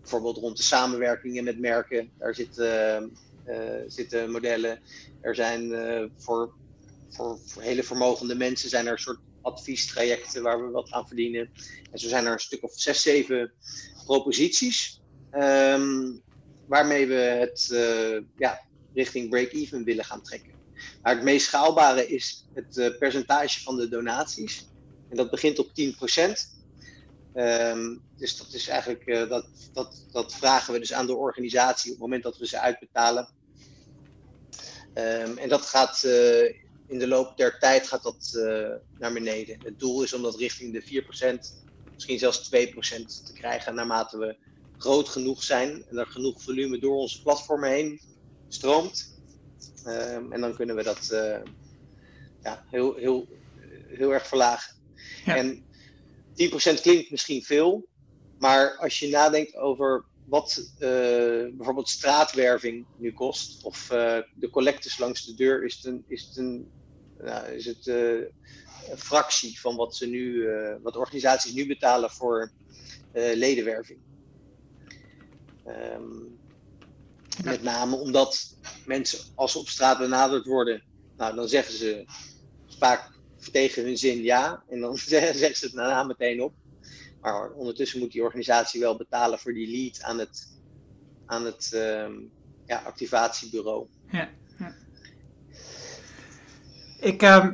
Bijvoorbeeld rond de samenwerkingen met merken. Daar zitten, uh, zitten modellen. Er zijn voor, voor, voor hele vermogende mensen zijn er soort adviestrajecten waar we wat aan verdienen. En zo zijn er een stuk of zes, zeven proposities. Um, waarmee we het ja, richting break-even willen gaan trekken. Maar het meest schaalbare is het percentage van de donaties. En dat begint op 10%. Um, ehm, dus dat is eigenlijk, uh, dat, dat, dat vragen we dus aan de organisatie op het moment dat we ze uitbetalen. Um, en dat gaat in de loop der tijd gaat dat uh, naar beneden. Het doel is om dat richting de 4%, misschien zelfs 2% te krijgen naarmate we groot genoeg zijn en er genoeg volume door onze platformen heen stroomt. Um, en dan kunnen we dat ja, heel, heel, heel erg verlagen. Ja. En 10% klinkt misschien veel, maar als je nadenkt over wat uh, bijvoorbeeld straatwerving nu kost, of uh, de collectes langs de deur, is het een, is het een nou, is het een fractie van wat, ze nu, wat organisaties nu betalen voor ledenwerving. Ja. Met name omdat mensen, als ze op straat benaderd worden, nou, dan zeggen ze vaak tegen hun zin ja. En dan zeggen ze het daarna meteen op. Maar ondertussen moet die organisatie wel betalen voor die lead aan het, aan het um, ja, activatiebureau. Ja. Ik, uh,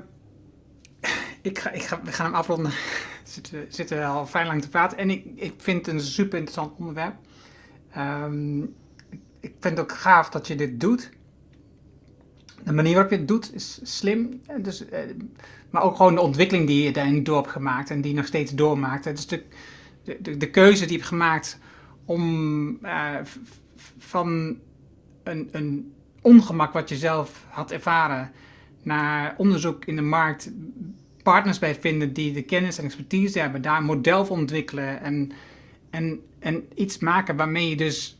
ik, ga, ik ga, we gaan hem afronden. We zitten, zitten al fijn lang te praten. En ik, ik vind het een super interessant onderwerp. Um, ik vind het ook gaaf dat je dit doet. De manier waarop je het doet is slim. Dus, uh, maar ook gewoon de ontwikkeling die je daarin door hebt gemaakt en die nog steeds doormaakt. Dus de, de, de keuze die je hebt gemaakt om uh, van een, een ongemak wat je zelf had ervaren naar onderzoek in de markt partners bij vinden die de kennis en expertise hebben, daar een model voor ontwikkelen en, en, en iets maken waarmee je dus,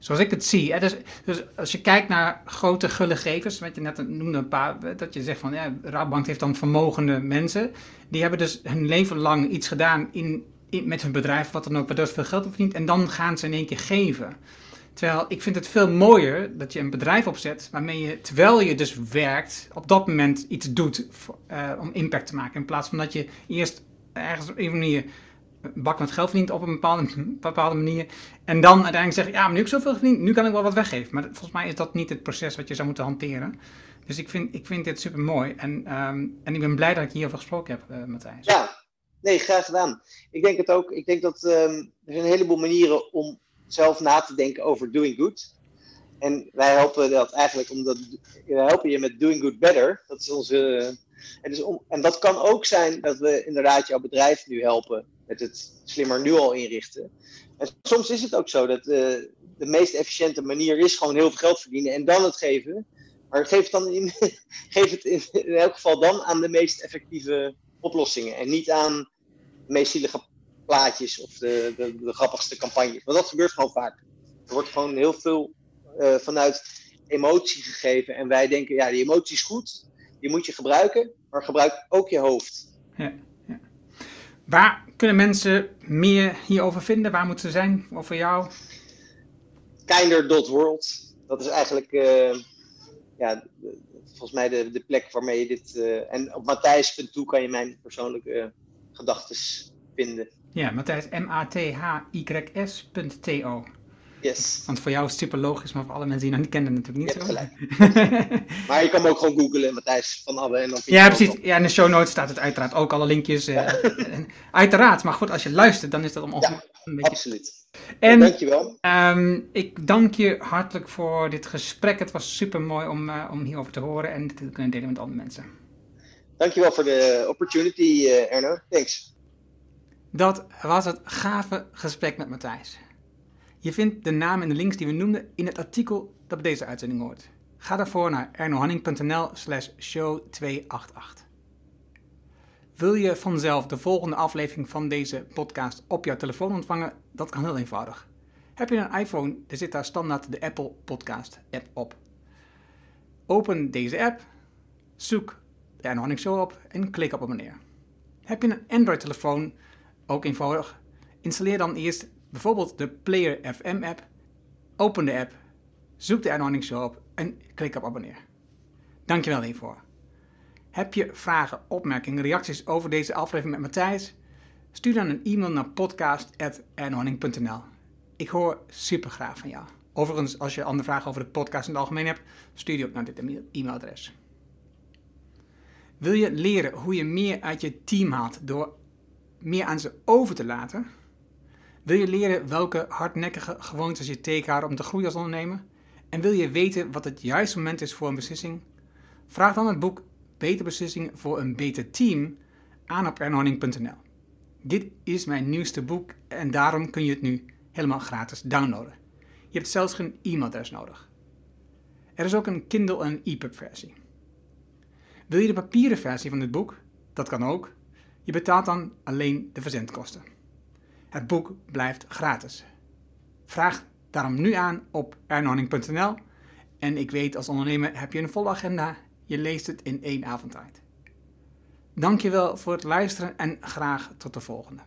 zoals ik het zie, hè, dus, dus als je kijkt naar grote gullegevers, wat je net noemde een paar, dat je zegt van ja, Rabobank heeft dan vermogende mensen, die hebben dus hun leven lang iets gedaan in, met hun bedrijf, wat dan ook, waardoor ze veel geld verdient en dan gaan ze in één keer geven. Terwijl ik vind het veel mooier dat je een bedrijf opzet waarmee je, terwijl je dus werkt, op dat moment iets doet uh, om impact te maken. In plaats van dat je eerst ergens op een manier bak met geld verdient op een bepaalde, bepaalde manier. En dan uiteindelijk zeggen, ja, nu ik zoveel verdiend, nu kan ik wel wat weggeven. Maar volgens mij is dat niet het proces wat je zou moeten hanteren. Dus ik vind, ik vind dit super mooi. En, um, en ik ben blij dat ik hierover gesproken heb, uh, Matthijs. Ja, nee, graag gedaan. Ik denk het ook. Ik denk dat um, er zijn een heleboel manieren om zelf na te denken over doing good. En wij helpen dat eigenlijk omdat we helpen je met doing good better. Dat is onze. En, dus om, en dat kan ook zijn dat we inderdaad jouw bedrijf nu helpen met het slimmer nu al inrichten. En soms is het ook zo dat uh, de meest efficiënte manier is gewoon heel veel geld verdienen en dan het geven. Maar geef het, dan in, geef het in, elk geval dan aan de meest effectieve oplossingen. En niet aan de meest zielige plaatjes of de, de, de, grappigste campagnes. Want dat gebeurt gewoon vaak. Er wordt gewoon heel veel uh, vanuit emotie gegeven. En wij denken, ja, die emotie is goed, die moet je gebruiken, maar gebruik ook je hoofd. Ja. Waar kunnen mensen meer hierover vinden? Waar moeten ze zijn over jou? Kinder.world. Dat is eigenlijk uh, ja, volgens mij de, de plek waarmee je dit. Uh, en op Matthijs.toe kan je mijn persoonlijke gedachten vinden. Ja, Matthijs, M-A-T-H-Y-S.to. Yes. Want voor jou is het super logisch, maar voor alle mensen die je nog niet kennen natuurlijk niet zo. maar je kan me ook gewoon googlen, Matthijs van Abbe. En dan ja, precies. Ja, in de show notes staat het uiteraard ook alle linkjes. Uh, uiteraard, maar goed, als je luistert, dan is dat om, ja. Absoluut. En Dankjewel. Um, ik dank je hartelijk voor dit gesprek. Het was super mooi om, uh, om hierover te horen en te kunnen delen met andere mensen. Dankjewel voor de opportunity, uh, Erno. Thanks. Dat was het gave gesprek met Matthijs. Je vindt de naam en de links die we noemden in het artikel dat bij deze uitzending hoort. Ga daarvoor naar ernohanning.nl slash show 288. Wil je vanzelf de volgende aflevering van deze podcast op jouw telefoon ontvangen? Dat kan heel eenvoudig. Heb je een iPhone, er zit daar standaard de Apple Podcast app op. Open deze app, zoek de Erno Show op en klik op abonneer. Heb je een Android telefoon, ook eenvoudig, installeer dan eerst bijvoorbeeld de Player FM app, open de app, zoek de Erno Show op en klik op abonneer. Dankjewel hiervoor. Heb je vragen, opmerkingen, reacties over deze aflevering met Matthijs? Stuur dan een e-mail naar podcast.ernhorning.nl. Ik hoor super graag van jou. Overigens, als je andere vragen over de podcast in het algemeen hebt, stuur die ook naar dit e-mailadres. Wil je leren hoe je meer uit je team haalt door meer aan ze over te laten? Wil je leren welke hardnekkige gewoontes je tegenhouden om te groeien als ondernemer? En wil je weten wat het juiste moment is voor een beslissing? Vraag dan het boek Beter Beslissingen voor een Beter Team aan op ernhorning.nl. Dit is mijn nieuwste boek en daarom kun je het nu helemaal gratis downloaden. Je hebt zelfs geen e-mailadres nodig. Er is ook een Kindle en EPUB versie. Wil je de papieren versie van dit boek? Dat kan ook. Je betaalt dan alleen de verzendkosten. Het boek blijft gratis. Vraag daarom nu aan op ernhorning.nl en ik weet als ondernemer heb je een volle agenda. Je leest het in één avondtijd. Dankjewel voor het luisteren en graag tot de volgende.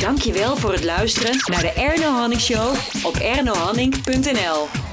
Dankjewel voor het luisteren naar de Erno Hanning Show op ernohanning.nl.